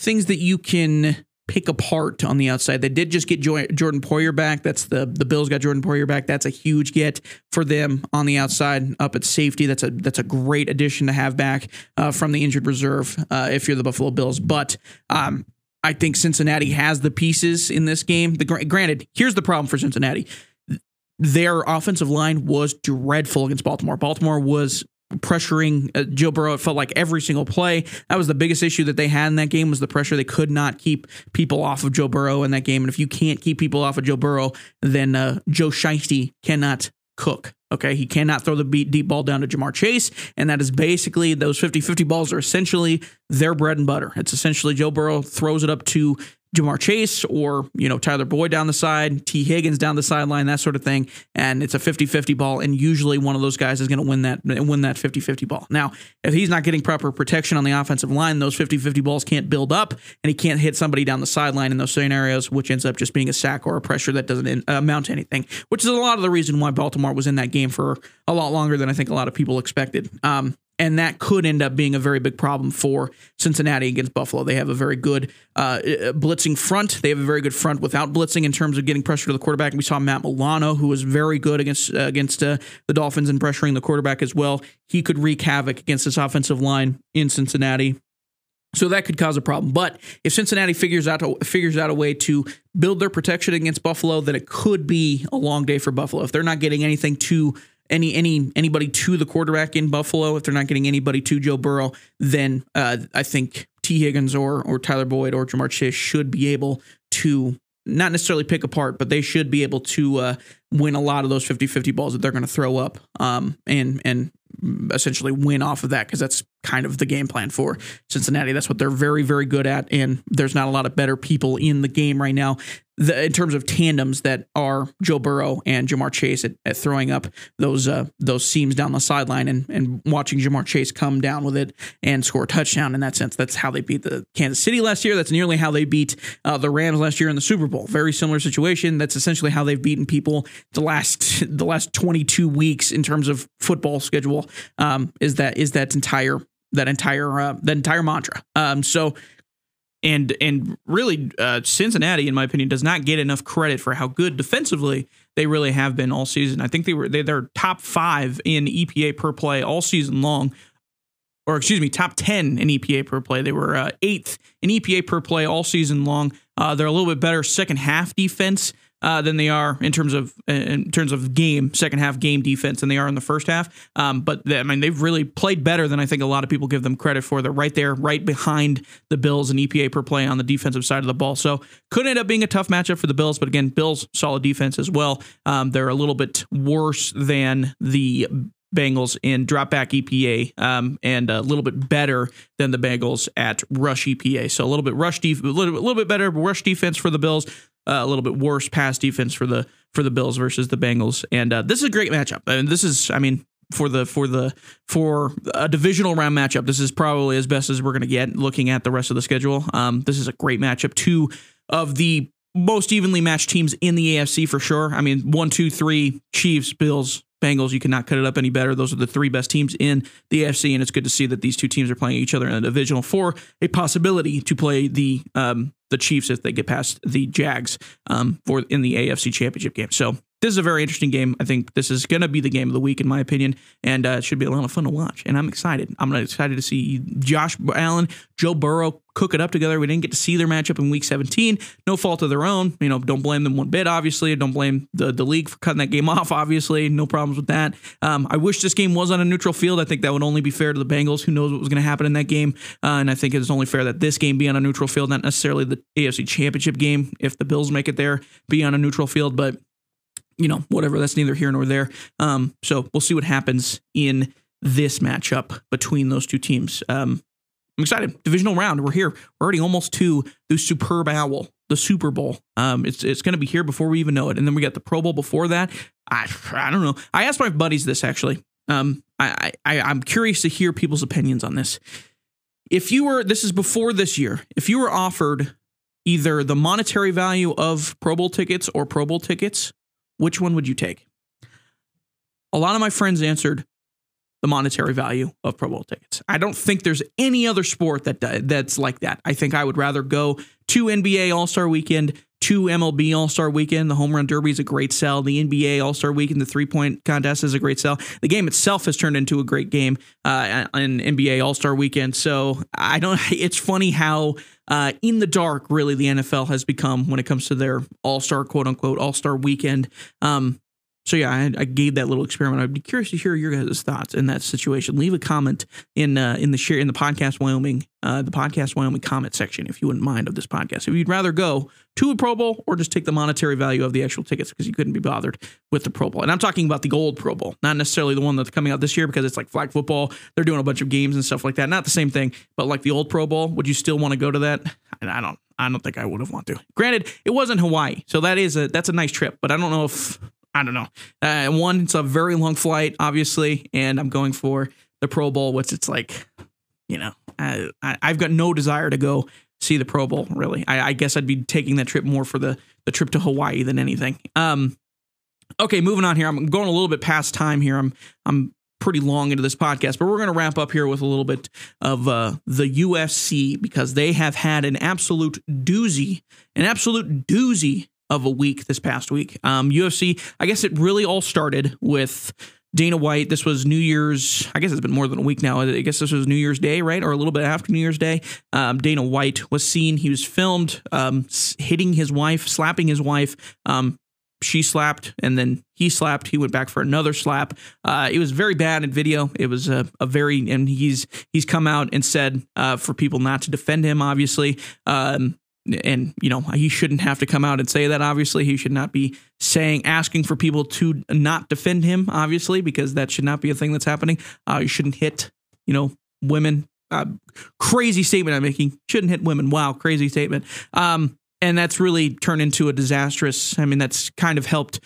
things that you can pick apart on the outside. They did just get Jordan Poyer back. That's the the Bills got Jordan Poyer back. That's a huge get for them on the outside up at safety. That's a that's a great addition to have back uh, from the injured reserve uh, if you're the Buffalo Bills. But um, I think Cincinnati has the pieces in this game. The granted, here's the problem for Cincinnati. Their offensive line was dreadful against Baltimore. Baltimore was pressuring uh, Joe Burrow. It felt like every single play. That was the biggest issue that they had in that game was the pressure. They could not keep people off of Joe Burrow in that game. And if you can't keep people off of Joe Burrow, then uh, Joe Shiesty cannot cook. Okay, he cannot throw the beat deep ball down to Ja'Marr Chase, and that is basically those 50-50 balls are essentially their bread and butter. It's essentially Joe Burrow throws it up to Ja'Marr Chase or, you know, Tyler Boyd down the side, Tee Higgins down the sideline, that sort of thing. And it's a 50-50 ball. And usually one of those guys is going to win that win that 50-50 ball. Now, if he's not getting proper protection on the offensive line, those 50-50 balls can't build up and he can't hit somebody down the sideline in those scenarios, which ends up just being a sack or a pressure that doesn't amount to anything, which is a lot of the reason why Baltimore was in that game for a lot longer than I think a lot of people expected. Um, and that could end up being a very big problem for Cincinnati against Buffalo. They have a very good uh, uh, blitzing front. They have a very good front without blitzing in terms of getting pressure to the quarterback. And we saw Matt Milano, who was very good against uh, against uh, the Dolphins and pressuring the quarterback as well. He could wreak havoc against this offensive line in Cincinnati. So that could cause a problem. But if Cincinnati figures out figures out a way to build their protection against Buffalo, then it could be a long day for Buffalo. If they're not getting anything to any any anybody to the quarterback in Buffalo, if they're not getting anybody to Joe Burrow, then uh, I think Tee Higgins or or Tyler Boyd or Ja'Marr Chase should be able to not necessarily pick apart, but they should be able to uh, win a lot of those 50-50 balls that they're going to throw up um, and and essentially win off of that because that's kind of the game plan for Cincinnati. That's what they're very, very good at. And there's not a lot of better people in the game right now the, in terms of tandems that are Joe Burrow and Ja'Marr Chase at, at throwing up those uh, those seams down the sideline and, and watching Ja'Marr Chase come down with it and score a touchdown. In that sense, that's how they beat the Kansas City last year. That's nearly how they beat uh, the Rams last year in the Super Bowl. Very similar situation. That's essentially how they've beaten people the last the last 22 weeks in terms of football schedule. Um, is that is that entire that entire uh, that entire mantra. Um, so and and really uh, Cincinnati, in my opinion, does not get enough credit for how good defensively they really have been all season. I think they were they, they're top five in EPA per play all season long, or excuse me, top ten in EPA per play. They were uh, eighth in EPA per play all season long. Uh, they're a little bit better second half defense uh, than they are in terms of in terms of game second half game defense than they are in the first half. Um, but they, I mean they've really played better than I think a lot of people give them credit for. They're right there, right behind the Bills and EPA per play on the defensive side of the ball. So could end up being a tough matchup for the Bills. But again, Bills solid defense as well. Um, they're a little bit worse than the Bengals in drop back EPA um, and a little bit better than the Bengals at rush EPA. So a little bit rush def- a little, a little bit better rush defense for the Bills, uh, a little bit worse pass defense for the for the Bills versus the Bengals. And uh, this is a great matchup. I and mean, this is, I mean, for the for the for a divisional round matchup. This is probably as best as we're going to get looking at the rest of the schedule. Um, this is a great matchup. Two of the most evenly matched teams in the AFC for sure. I mean, one, two, three, Chiefs, Bills, Bengals, you cannot cut it up any better. Those are the three best teams in the AFC, and it's good to see that these two teams are playing each other in a divisional for a possibility to play the um, the Chiefs if they get past the Jags um, for in the AFC Championship game. So this is a very interesting game. I think this is going to be the game of the week, in my opinion, and uh, it should be a lot of fun to watch. And I'm excited. I'm excited to see Josh Allen, Joe Burrow cook it up together. We didn't get to see their matchup in Week 17. No fault of their own. You know, don't blame them one bit. Obviously, don't blame the the league for cutting that game off. Obviously, no problems with that. Um, I wish this game was on a neutral field. I think that would only be fair to the Bengals. Who knows what was going to happen in that game? Uh, and I think it's only fair that this game be on a neutral field, not necessarily the AFC Championship game. If the Bills make it there, be on a neutral field, but you know, whatever. That's neither here nor there. Um, so we'll see what happens in this matchup between those two teams. Um, I'm excited. Divisional round. We're here. We're already almost to the superb owl, the Super Bowl. Um, it's it's going to be here before we even know it. And then we got the Pro Bowl before that. I I don't know. I asked my buddies this actually. Um, I, I I'm curious to hear people's opinions on this. If you were, this is before this year. If you were offered either the monetary value of Pro Bowl tickets or Pro Bowl tickets, which one would you take? A lot of my friends answered the monetary value of Pro Bowl tickets. I don't think there's any other sport that that's like that. I think I would rather go to NBA All Star Weekend, to MLB All Star Weekend. The Home Run Derby is a great sell. The NBA All Star Weekend, the three point contest is a great sell. The game itself has turned into a great game uh, in NBA All Star Weekend. So I don't. It's funny how. Uh, in the dark, really, the NFL has become when it comes to their All Star, quote unquote, All Star weekend. Um, so yeah, I, I, gave that little experiment. I'd be curious to hear your guys' thoughts in that situation. Leave a comment in uh, in the share in the podcast Wyoming uh, the podcast Wyoming comment section if you wouldn't mind of this podcast. If you'd rather go to a Pro Bowl or just take the monetary value of the actual tickets because you couldn't be bothered with the Pro Bowl. And I'm talking about the old Pro Bowl, not necessarily the one that's coming out this year because it's like flag football. They're doing a bunch of games and stuff like that. Not the same thing, but like the old Pro Bowl. Would you still want to go to that? I don't. I don't think I would have wanted to. Granted, it wasn't Hawaii, so that is a that's a nice trip. But I don't know if I don't know. Uh, one, it's a very long flight, obviously, and I'm going for the Pro Bowl, which it's like, you know, I, have got no desire to go see the Pro Bowl. Really, I, I, guess I'd be taking that trip more for the the trip to Hawaii than anything. Um, okay, moving on here. I'm going a little bit past time here. I'm I'm pretty long into this podcast, but we're going to wrap up here with a little bit of uh, the UFC because they have had an absolute doozy, an absolute doozy of a week this past week. Um, UFC, I guess it really all started with Dana White. This was New Year's. I guess it's been more than a week now. I guess this was New Year's Day, right, or a little bit after New Year's Day. Um, Dana White was seen. He was filmed um, hitting his wife, slapping his wife. Um, she slapped, and then he slapped. He went back for another slap. Uh, it was very bad in video. It was a, a, very, and he's he's come out and said uh, for people not to defend him. Obviously, um, and you know he shouldn't have to come out and say that obviously. He should not be saying asking for people to not defend him obviously because that should not be a thing that's happening. Uh, you shouldn't hit you know women. Uh, crazy statement i'm making. Shouldn't hit women. Wow crazy statement. Um, and that's really turned into a disastrous i mean that's kind of helped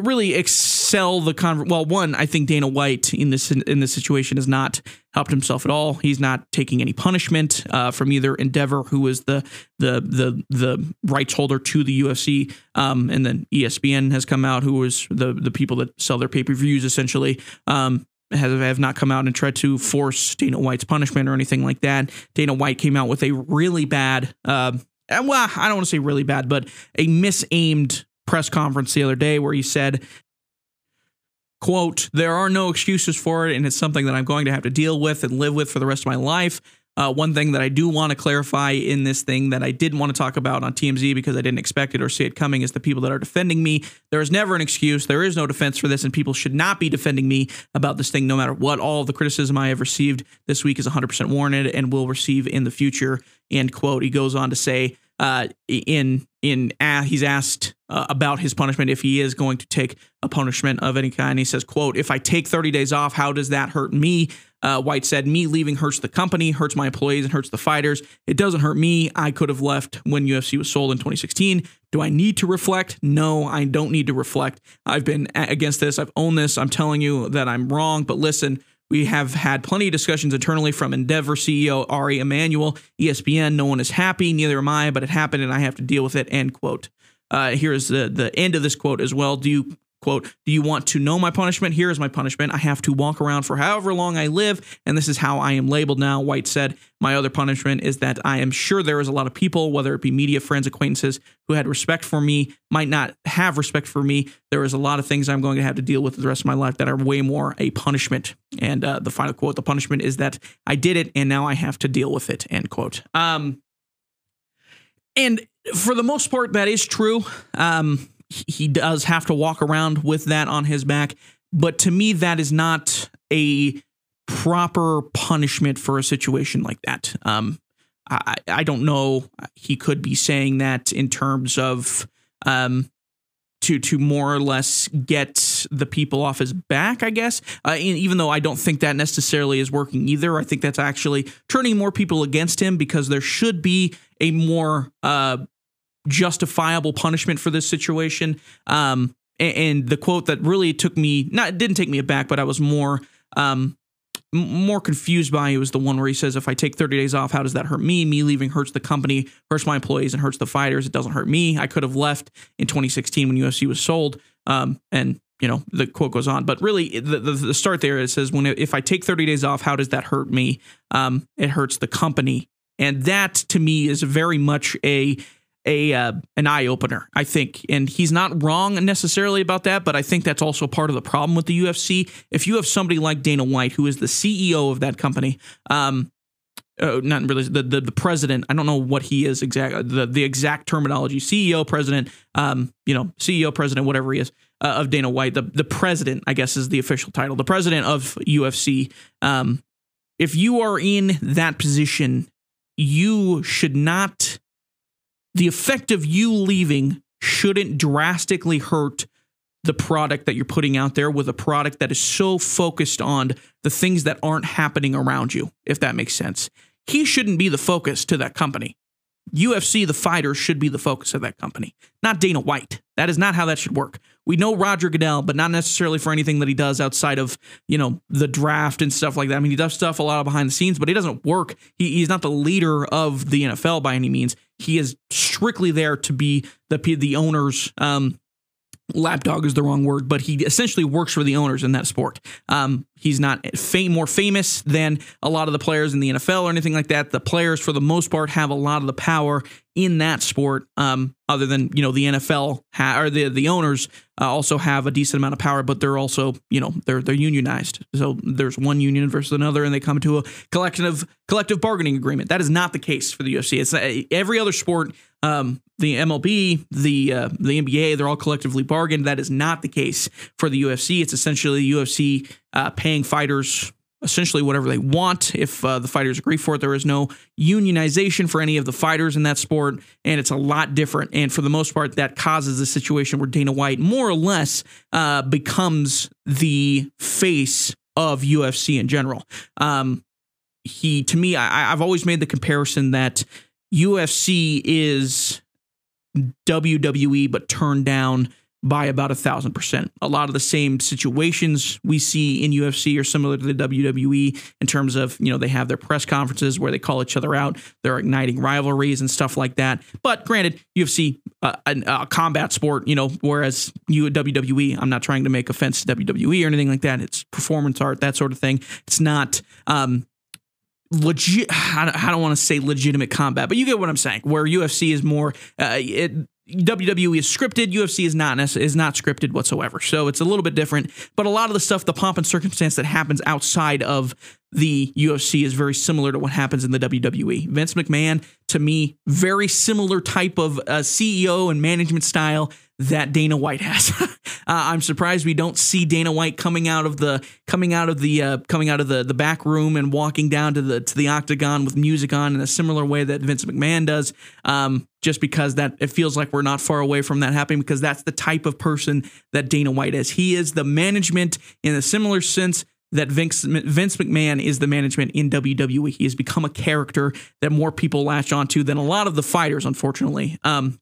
really excel the con. Well, one, I think Dana White in this in this situation has not helped himself at all. He's not taking any punishment uh, from either Endeavor, who is the the the the rights holder to the UFC, um, and then ESPN has come out, who is the the people that sell their pay per views essentially. Um, have, have not come out and tried to force Dana White's punishment or anything like that. Dana White came out with a really bad, uh, well, I don't want to say really bad, but a misaimed press conference the other day where he said, quote, there are no excuses for it, and it's something that I'm going to have to deal with and live with for the rest of my life. Uh, one thing that I do want to clarify in this thing that I didn't want to talk about on TMZ because I didn't expect it or see it coming is the people that are defending me. There is never an excuse. There is no defense for this, and people should not be defending me about this thing no matter what. All the criticism I have received this week is 100% warranted and will receive in the future. End quote. He goes on to say, uh, in in uh, he's asked uh, about his punishment if he is going to take a punishment of any kind. He says, "quote If I take 30 days off, how does that hurt me? Uh, White said, Me leaving hurts the company, hurts my employees, and hurts the fighters. It doesn't hurt me. I could have left when UFC was sold in 2016. Do I need to reflect? No, I don't need to reflect. I've been against this. I've owned this. I'm telling you that I'm wrong. But listen, we have had plenty of discussions internally from Endeavor CEO Ari Emanuel, ESPN. No one is happy, neither am I, but it happened and I have to deal with it. End quote. Uh, here is the the end of this quote as well. Do you quote, Do you want to know my punishment? Here is my punishment. I have to walk around for however long I live, and this is how I am labeled now. White said, My other punishment is that I am sure there is a lot of people, whether it be media, friends, acquaintances, who had respect for me, might not have respect for me. There is a lot of things I'm going to have to deal with the rest of my life that are way more a punishment. And uh, the final quote, the punishment is that I did it and now I have to deal with it, end quote. Um, and for the most part, that is true. Um, he does have to walk around with that on his back. But to me, that is not a proper punishment for a situation like that. Um, I, I don't know. He could be saying that in terms of um, to to more or less get the people off his back, I guess. Uh, even though I don't think that necessarily is working either, I think that's actually turning more people against him because there should be a more uh, justifiable punishment for this situation. Um, and, and, the quote that really took me not didn't take me aback, but I was more um, more confused by it was the one where he says, "If I take 30 days off, how does that hurt me? Me leaving hurts the company, hurts my employees, and hurts the fighters. It doesn't hurt me. I could have left in 2016 when UFC was sold." Um, and you know the quote goes on, but really the, the, the start there it says, "When if I take 30 days off, how does that hurt me? Um, it hurts the company." And that to me is very much a a uh, an eye opener, I think, and he's not wrong necessarily about that. But I think that's also part of the problem with the UFC. If you have somebody like Dana White, who is the CEO of that company, um, uh, not really the, the the president. I don't know what he is exactly the the exact terminology. CEO, president, um, you know, CEO, president, whatever he is uh, of Dana White. The the president, I guess, is the official title. The president of UFC. Um, if you are in that position, you should not the effect of you leaving shouldn't drastically hurt the product that you're putting out there with a product that is so focused on the things that aren't happening around you, if that makes sense. He shouldn't be the focus to that company. UFC, the fighters, should be the focus of that company, not Dana White. That is not how that should work. We know Roger Goodell, but not necessarily for anything that he does outside of, you know, the draft and stuff like that. I mean, he does stuff a lot of behind the scenes, but he doesn't work. He, he's not the leader of the NFL by any means. He is strictly there to be the the owner's um, lapdog is the wrong word, but he essentially works for the owners in that sport. Um, he's not fam- more famous than a lot of the players in the NFL or anything like that. The players, for the most part, have a lot of the power in that sport. Um, other than you know the NFL ha- or the the owners uh, also have a decent amount of power, but they're also you know they're they're unionized. So there's one union versus another, and they come to a collective collective bargaining agreement. That is not the case for the UFC. It's uh, every other sport. Um, the MLB, the uh, the NBA, they're all collectively bargained. That is not the case for the UFC. It's essentially the UFC uh, paying fighters essentially whatever they want if uh, the fighters agree for it. There is no unionization for any of the fighters in that sport, and it's a lot different. And for the most part, that causes a situation where Dana White more or less uh, becomes the face of UFC in general. Um, he, to me, I, I've always made the comparison that UFC is WWE, but turned down by about a thousand percent. A lot of the same situations we see in UFC are similar to the WWE in terms of, you know, they have their press conferences where they call each other out, they're igniting rivalries and stuff like that. But granted, UFC, uh, a, a combat sport, you know, whereas you at WWE, I'm not trying to make offense to WWE or anything like that. It's performance art, that sort of thing. It's not, um, legit I don't want to say legitimate combat, but you get what I'm saying. Where UFC is more uh, it, WWE is scripted, UFC is not is not scripted whatsoever. So it's a little bit different, but a lot of the stuff, the pomp and circumstance that happens outside of the UFC is very similar to what happens in the WWE. Vince McMahon, to me, very similar type of uh, CEO and management style that Dana White has. uh, I'm surprised we don't see Dana White coming out of the coming out of the uh, coming out of the the back room and walking down to the to the octagon with music on in a similar way that Vince McMahon does. Um, just because that it feels like we're not far away from that happening because that's the type of person that Dana White is. He is the management in a similar sense that Vince, Vince McMahon is the management in WWE. He has become a character that more people latch onto than a lot of the fighters, unfortunately. Um,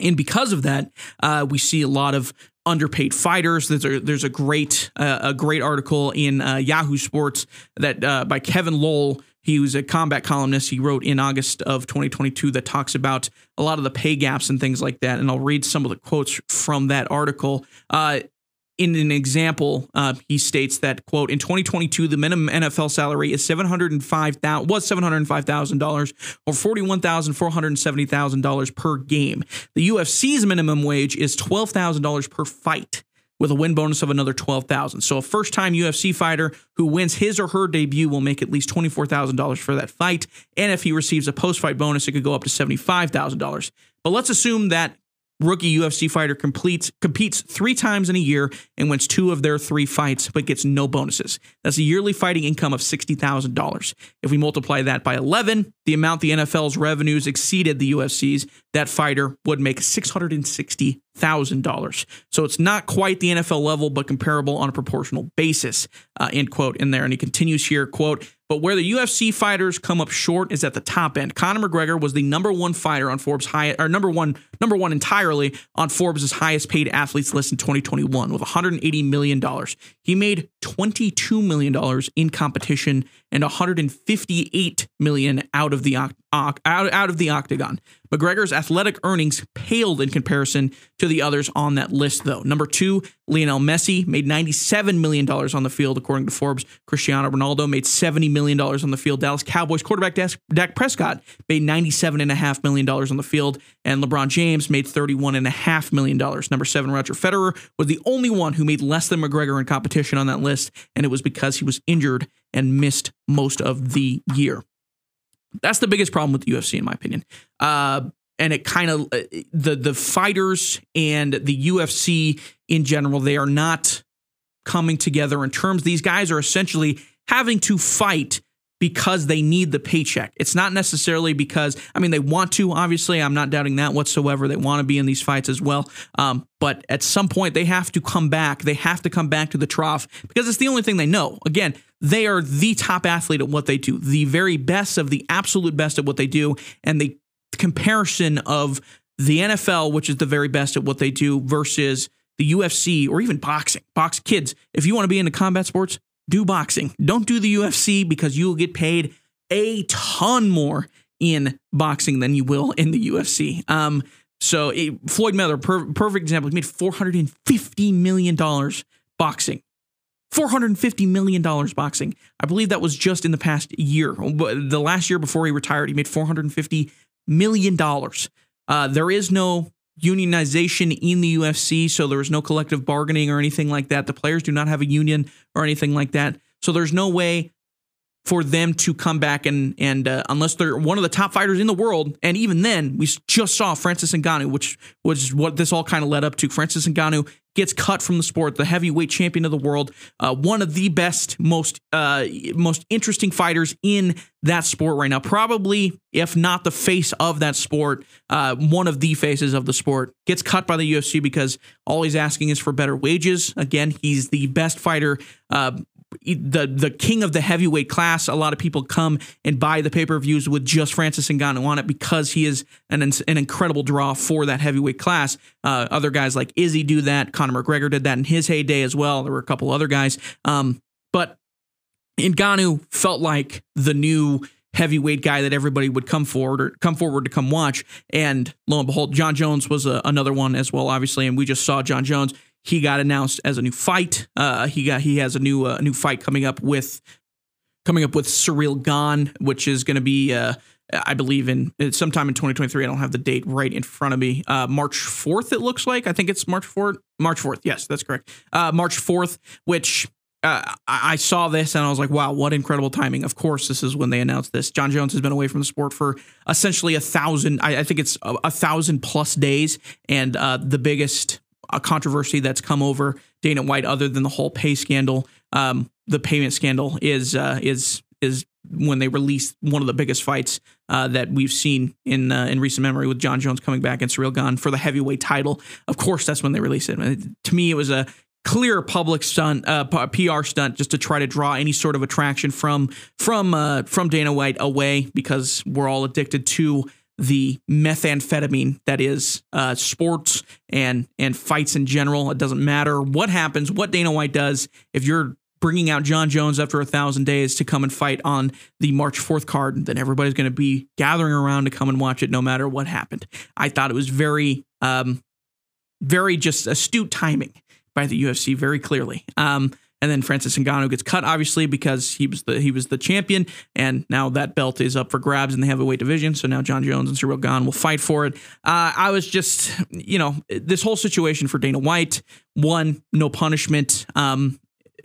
and because of that, uh, we see a lot of underpaid fighters. There's a, there's a great uh, a great article in uh, Yahoo Sports that uh, by Kevin Lowell. He was a combat columnist. He wrote in August of 2022 that talks about a lot of the pay gaps and things like that. And I'll read some of the quotes from that article. In an example, uh, he states that quote in 2022 the minimum NFL salary is 705,000 was 705,000 dollars or 41,470,000 dollars per game. The UFC's minimum wage is 12,000 dollars per fight with a win bonus of another 12,000. So a first-time UFC fighter who wins his or her debut will make at least $24,000 for that fight, and if he receives a post-fight bonus it could go up to $75,000. But let's assume that rookie UFC fighter completes competes three times in a year and wins two of their three fights, but gets no bonuses. That's a yearly fighting income of sixty thousand dollars. If we multiply that by eleven, the amount the NFL's revenues exceeded the UFC's, that fighter would make six hundred and sixty thousand dollars. So it's not quite the NFL level, but comparable on a proportional basis. Uh, end quote in there, and he continues here quote. But where the UFC fighters come up short is at the top end. Conor McGregor was the number one fighter on Forbes high or number one number one entirely on Forbes' highest paid athletes list in 2021 with 180 million dollars. He made 22 million dollars in competition and 158 million out of the out, out of the octagon. McGregor's athletic earnings paled in comparison to the others on that list, though. Number two, Lionel Messi made $97 million on the field, according to Forbes. Cristiano Ronaldo made $70 million on the field. Dallas Cowboys quarterback Dak Prescott made $97.5 million on the field. And LeBron James made $31.5 million. Number seven, Roger Federer was the only one who made less than McGregor in competition on that list, and it was because he was injured and missed most of the year. That's the biggest problem with the UFC, in my opinion. Uh, and it kind of uh, the the fighters and the UFC in general, they are not coming together in terms. These guys are essentially having to fight because they need the paycheck. It's not necessarily because I mean they want to. Obviously, I'm not doubting that whatsoever. They want to be in these fights as well. Um, but at some point, they have to come back. They have to come back to the trough because it's the only thing they know. Again, they are the top athlete at what they do, the very best of the absolute best at what they do. And the comparison of the NFL, which is the very best at what they do, versus the UFC or even boxing. Box kids, if you want to be into combat sports, do boxing. Don't do the UFC because you will get paid a ton more in boxing than you will in the UFC. Um, so it, Floyd Mayweather, per, perfect example, he made four hundred and fifty million dollars boxing. $450 million boxing. I believe that was just in the past year. The last year before he retired, he made $450 million. Uh, there is no unionization in the UFC, so there is no collective bargaining or anything like that. The players do not have a union or anything like that. So there's no way for them to come back and and uh, unless they're one of the top fighters in the world, and even then, we just saw Francis Ngannou, which was what this all kind of led up to. Francis Ngannou gets cut from the sport, the heavyweight champion of the world, uh, one of the best, most uh, most interesting fighters in that sport right now. Probably, if not the face of that sport, uh, one of the faces of the sport gets cut by the UFC because all he's asking is for better wages. Again, he's the best fighter uh, the the king of the heavyweight class. A lot of people come and buy the pay per views with just Francis Ngannou on it because he is an an incredible draw for that heavyweight class. Uh, other guys like Izzy do that. Conor McGregor did that in his heyday as well. There were a couple other guys, um, but Ngannou felt like the new heavyweight guy that everybody would come forward or come forward to come watch. And lo and behold, Jon Jones was a, another one as well, obviously. And we just saw Jon Jones he got announced as a new fight. Uh, he got he has a new uh, new fight coming up with coming up with Ciryl Gane, which is going to be. Uh, I believe in sometime in 2023. I don't have the date right in front of me. Uh, March 4th, it looks like. I think it's March 4th. March 4th. Yes, that's correct. Uh, March 4th, which uh, I saw this and I was like, wow, what incredible timing. Of course, this is when they announced this. Jon Jones has been away from the sport for essentially a thousand, I, I think it's a, a, thousand plus days. And uh, the biggest a controversy that's come over Dana White, other than the whole pay scandal. Um, the payment scandal is uh, is is when they released one of the biggest fights uh, that we've seen in uh, in recent memory with Jon Jones coming back and Ciryl Gane for the heavyweight title. Of course, that's when they released it. To me, it was a clear public stunt, uh, PR stunt, just to try to draw any sort of attraction from from uh, from Dana White away because we're all addicted to the methamphetamine that is uh, sports and and fights in general. It doesn't matter what happens, what Dana White does. If you're bringing out Jon Jones after a thousand days to come and fight on the March 4th card, then everybody's going to be gathering around to come and watch it no matter what happened. I thought it was very, um, very just astute timing by the UFC, very clearly. Um, and then Francis Ngannou gets cut, obviously, because he was the he was the champion, and now that belt is up for grabs in the heavyweight division. So now Jon Jones and Ciryl Gane will fight for it. Uh, I was just, you know, this whole situation for Dana White. One, no punishment um,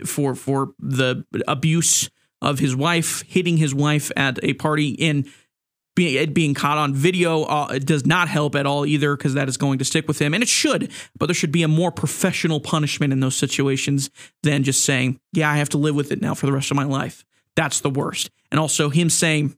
for for the abuse of his wife, hitting his wife at a party in being, being caught on video uh, it does not help at all either because that is going to stick with him. And it should but there should be a more professional punishment in those situations than just saying yeah i have to live with it now for the rest of my life. That's the worst. And also him saying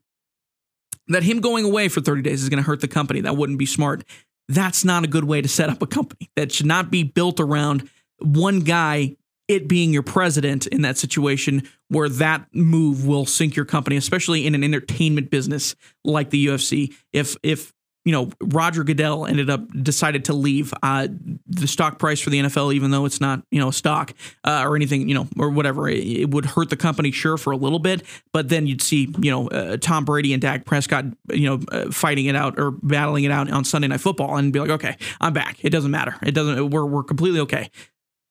that him going away for 30 days is going to hurt the company. That wouldn't be smart. That's not a good way to set up a company. That should not be built around one guy it being your president in that situation where that move will sink your company, especially in an entertainment business like the UFC. If if you know Roger Goodell ended up decided to leave, uh, the stock price for the NFL, even though it's not you know a stock uh, or anything, you know or whatever, it, it, would hurt the company sure for a little bit, but then you'd see you know uh, Tom Brady and Dak Prescott you know uh, fighting it out or battling it out on Sunday Night Football and be like, okay, I'm back. It doesn't matter. It doesn't. We're we're completely okay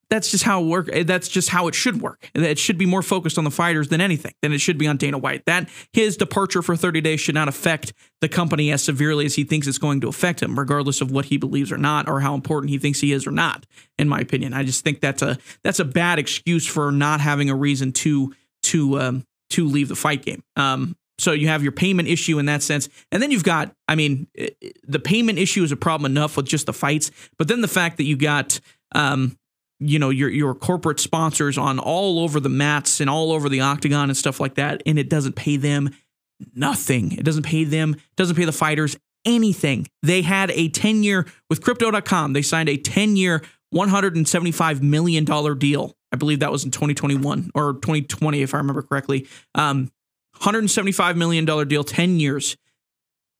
that's just how it work. Eh, that's just how it should work. It should be more focused on the fighters than anything. Than it should be on Dana White. That his departure for 30 days should not affect the company as severely as he thinks it's going to affect him, regardless of what he believes or not, or how important he thinks he is or not. In my opinion, I just think that's a that's a bad excuse for not having a reason to to um, to leave the fight game. Um, so you have your payment issue in that sense. And then you've got, I mean, eh, the payment issue is a problem enough with just the fights, but then the fact that you got um, you know your your corporate sponsors on all over the mats and all over the octagon and stuff like that and it doesn't pay them nothing. It doesn't pay them doesn't pay the fighters anything. They had a 10 year with crypto.com they signed a 10 year 175 million dollar deal. I believe that was in 2021 or 2020 if i remember correctly. Um 175 million dollar deal 10 years.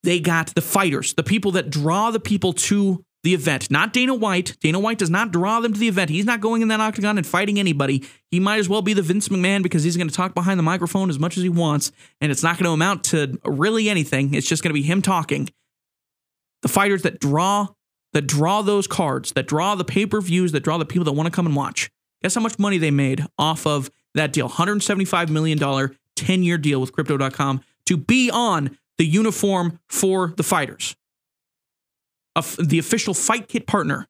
They got the fighters the people that draw the people to the event, not Dana White. Dana White does not draw them to the event. He's not going in that octagon and fighting anybody. He might as well be the Vince McMahon because he's going to talk behind the microphone as much as he wants, and it's not going to amount to really anything. It's just going to be him talking. The fighters that draw that draw those cards, that draw the pay-per-views, that draw the people that want to come and watch. Guess how much money they made off of that deal? $175 million 10-year deal with crypto.com to be on the uniform for the fighters the official fight kit partner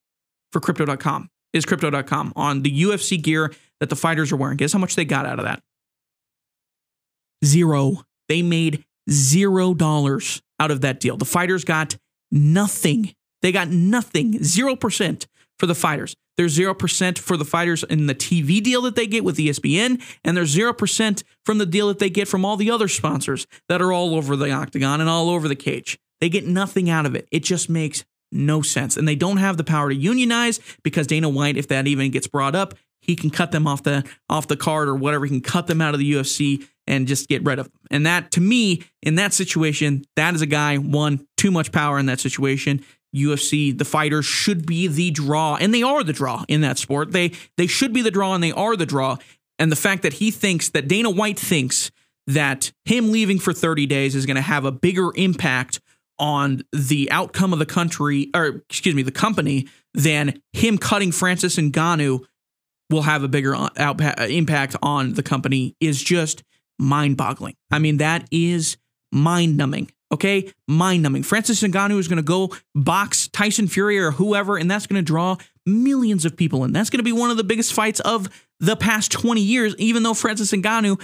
for crypto.com is crypto.com on the UFC gear that the fighters are wearing. Guess how much they got out of that? Zero. They made zero dollars out of that deal. The fighters got nothing. They got nothing. 0% for the fighters. There's 0% for the fighters in the TV deal that they get with ESPN, and there's 0% from the deal that they get from all the other sponsors that are all over the octagon and all over the cage. They get nothing out of it. It just makes no sense. And they don't have the power to unionize because Dana White, if that even gets brought up, he can cut them off the off the card or whatever. He can cut them out of the UFC and just get rid of them. And that to me, in that situation, that is a guy, one, too much power in that situation. UFC, the fighters should be the draw, and they are the draw in that sport. They they should be the draw and they are the draw. And the fact that he thinks that Dana White thinks that him leaving for 30 days is going to have a bigger impact on the outcome of the country, or excuse me, the company, than him cutting Francis Ngannou will have a bigger uh, out, impact on the company is just mind boggling. I mean, that is mind numbing. Okay, mind numbing. Francis Ngannou is going to go box Tyson Fury or whoever, and that's going to draw millions of people in. That's going to be one of the biggest fights of the past 20 years, even though Francis Ngannou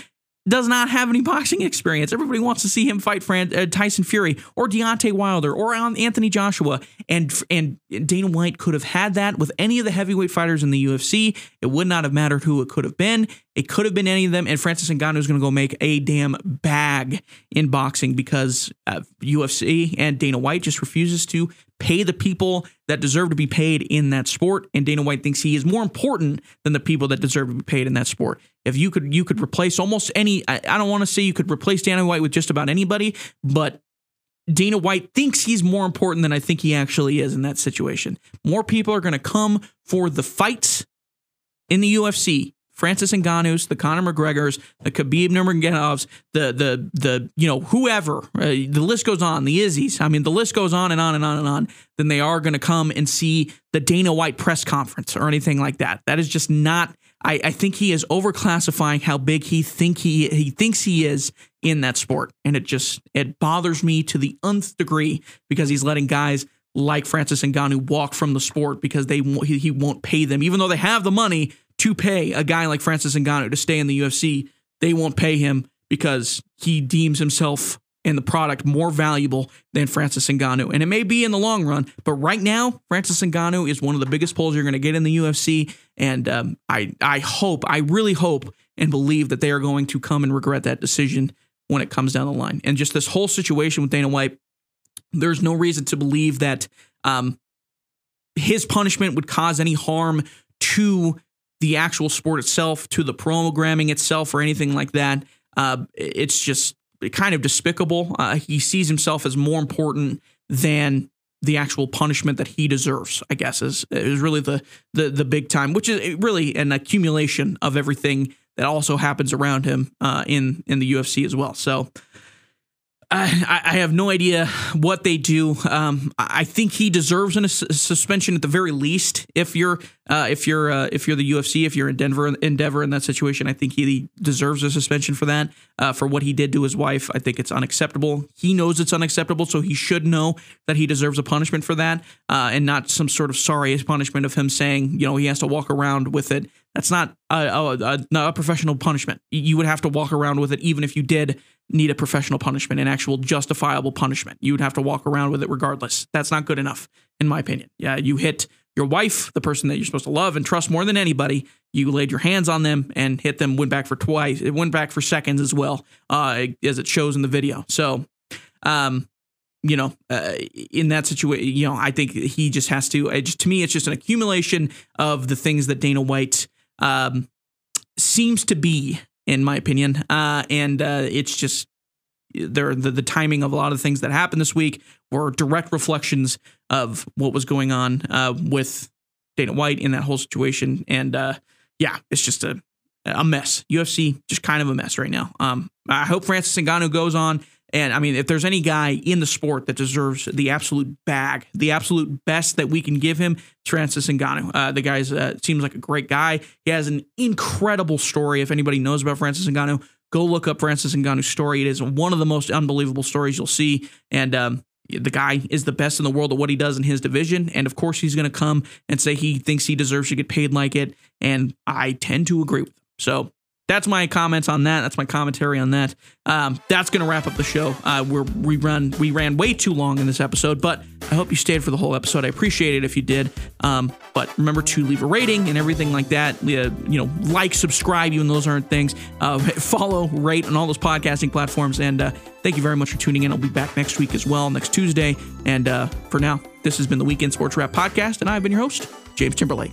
does not have any boxing experience. Everybody wants to see him fight Fran- uh, Tyson Fury or Deontay Wilder or Anthony Joshua. And and Dana White could have had that with any of the heavyweight fighters in the UFC. It would not have mattered who it could have been. It could have been any of them. And Francis Ngannou is going to go make a damn bag in boxing because uh, UFC and Dana White just refuses to pay the people that deserve to be paid in that sport. And Dana White thinks he is more important than the people that deserve to be paid in that sport. If you could, you could replace almost any. I, I don't want to say you could replace Dana White with just about anybody, but Dana White thinks he's more important than I think he actually is in that situation. More people are going to come for the fights in the UFC. Francis Ngannou's, the Conor McGregor's, the Khabib Nurmagomedovs, the the the you know whoever, uh, the list goes on, the Izzy's. I mean, the list goes on and on and on and on. Then they are going to come and see the Dana White press conference or anything like that. That is just not I, I think he is overclassifying how big he think he he thinks he is in that sport, and it just it bothers me to the nth degree because he's letting guys like Francis Ngannou walk from the sport because they he, he won't pay them, even though they have the money to pay a guy like Francis Ngannou to stay in the UFC. They won't pay him because he deems himself and the product more valuable than Francis Ngannou. And it may be in the long run, but right now, Francis Ngannou is one of the biggest pulls you're going to get in the UFC. And um, I, I hope, I really hope and believe that they are going to come and regret that decision when it comes down the line. And just this whole situation with Dana White, there's no reason to believe that um, his punishment would cause any harm to the actual sport itself, to the programming itself, or anything like that. Uh, it's just kind of despicable. Uh, he sees himself as more important than the actual punishment that he deserves. I guess is is really the the the big time, which is really an accumulation of everything that also happens around him uh, in in the UFC as well. So I, I, have no idea what they do. Um, I think he deserves a suspension at the very least. If you're uh, if you're uh, if you're the UFC, if you're in Denver Endeavor in that situation, I think he deserves a suspension for that uh, for what he did to his wife. I think it's unacceptable. He knows it's unacceptable, so he should know that he deserves a punishment for that, uh, and not some sort of sorry punishment of him saying you know he has to walk around with it. That's not a, a, a, a professional punishment. You would have to walk around with it even if you did need a professional punishment, an actual justifiable punishment. You would have to walk around with it regardless. That's not good enough, in my opinion. Yeah, you hit your wife, the person that you're supposed to love and trust more than anybody. You laid your hands on them and hit them, went back for twice. It went back for seconds as well, uh, as it shows in the video. So, um, you know, uh, in that situation, you know, I think he just has to. Just, to me, it's just an accumulation of the things that Dana White um, seems to be in my opinion. Uh, and uh, it's just there the, the timing of a lot of things that happened this week were direct reflections of what was going on uh, with Dana White in that whole situation. And uh, yeah, it's just a a mess. UFC just kind of a mess right now. Um, I hope Francis Ngannou goes on and I mean, if there's any guy in the sport that deserves the absolute bag, the absolute best that we can give him, Francis Ngannou. Uh, the guy uh, seems like a great guy. He has an incredible story. If anybody knows about Francis Ngannou, go look up Francis Ngannou's story. It is one of the most unbelievable stories you'll see. And um, the guy is the best in the world at what he does in his division. And of course, he's going to come and say he thinks he deserves to get paid like it. And I tend to agree with him. So that's my comments on that. That's my commentary on that. Um, that's going to wrap up the show. Uh, we're, we run we ran way too long in this episode, but I hope you stayed for the whole episode. I appreciate it if you did. Um, but remember to leave a rating and everything like that. Uh, you know, like, subscribe, even those aren't things. Uh, follow, rate on all those podcasting platforms. And uh, thank you very much for tuning in. I'll be back next week as well, next Tuesday. And uh, for now, this has been the Weekend Sports Wrap Podcast, and I've been your host, James Timberlake.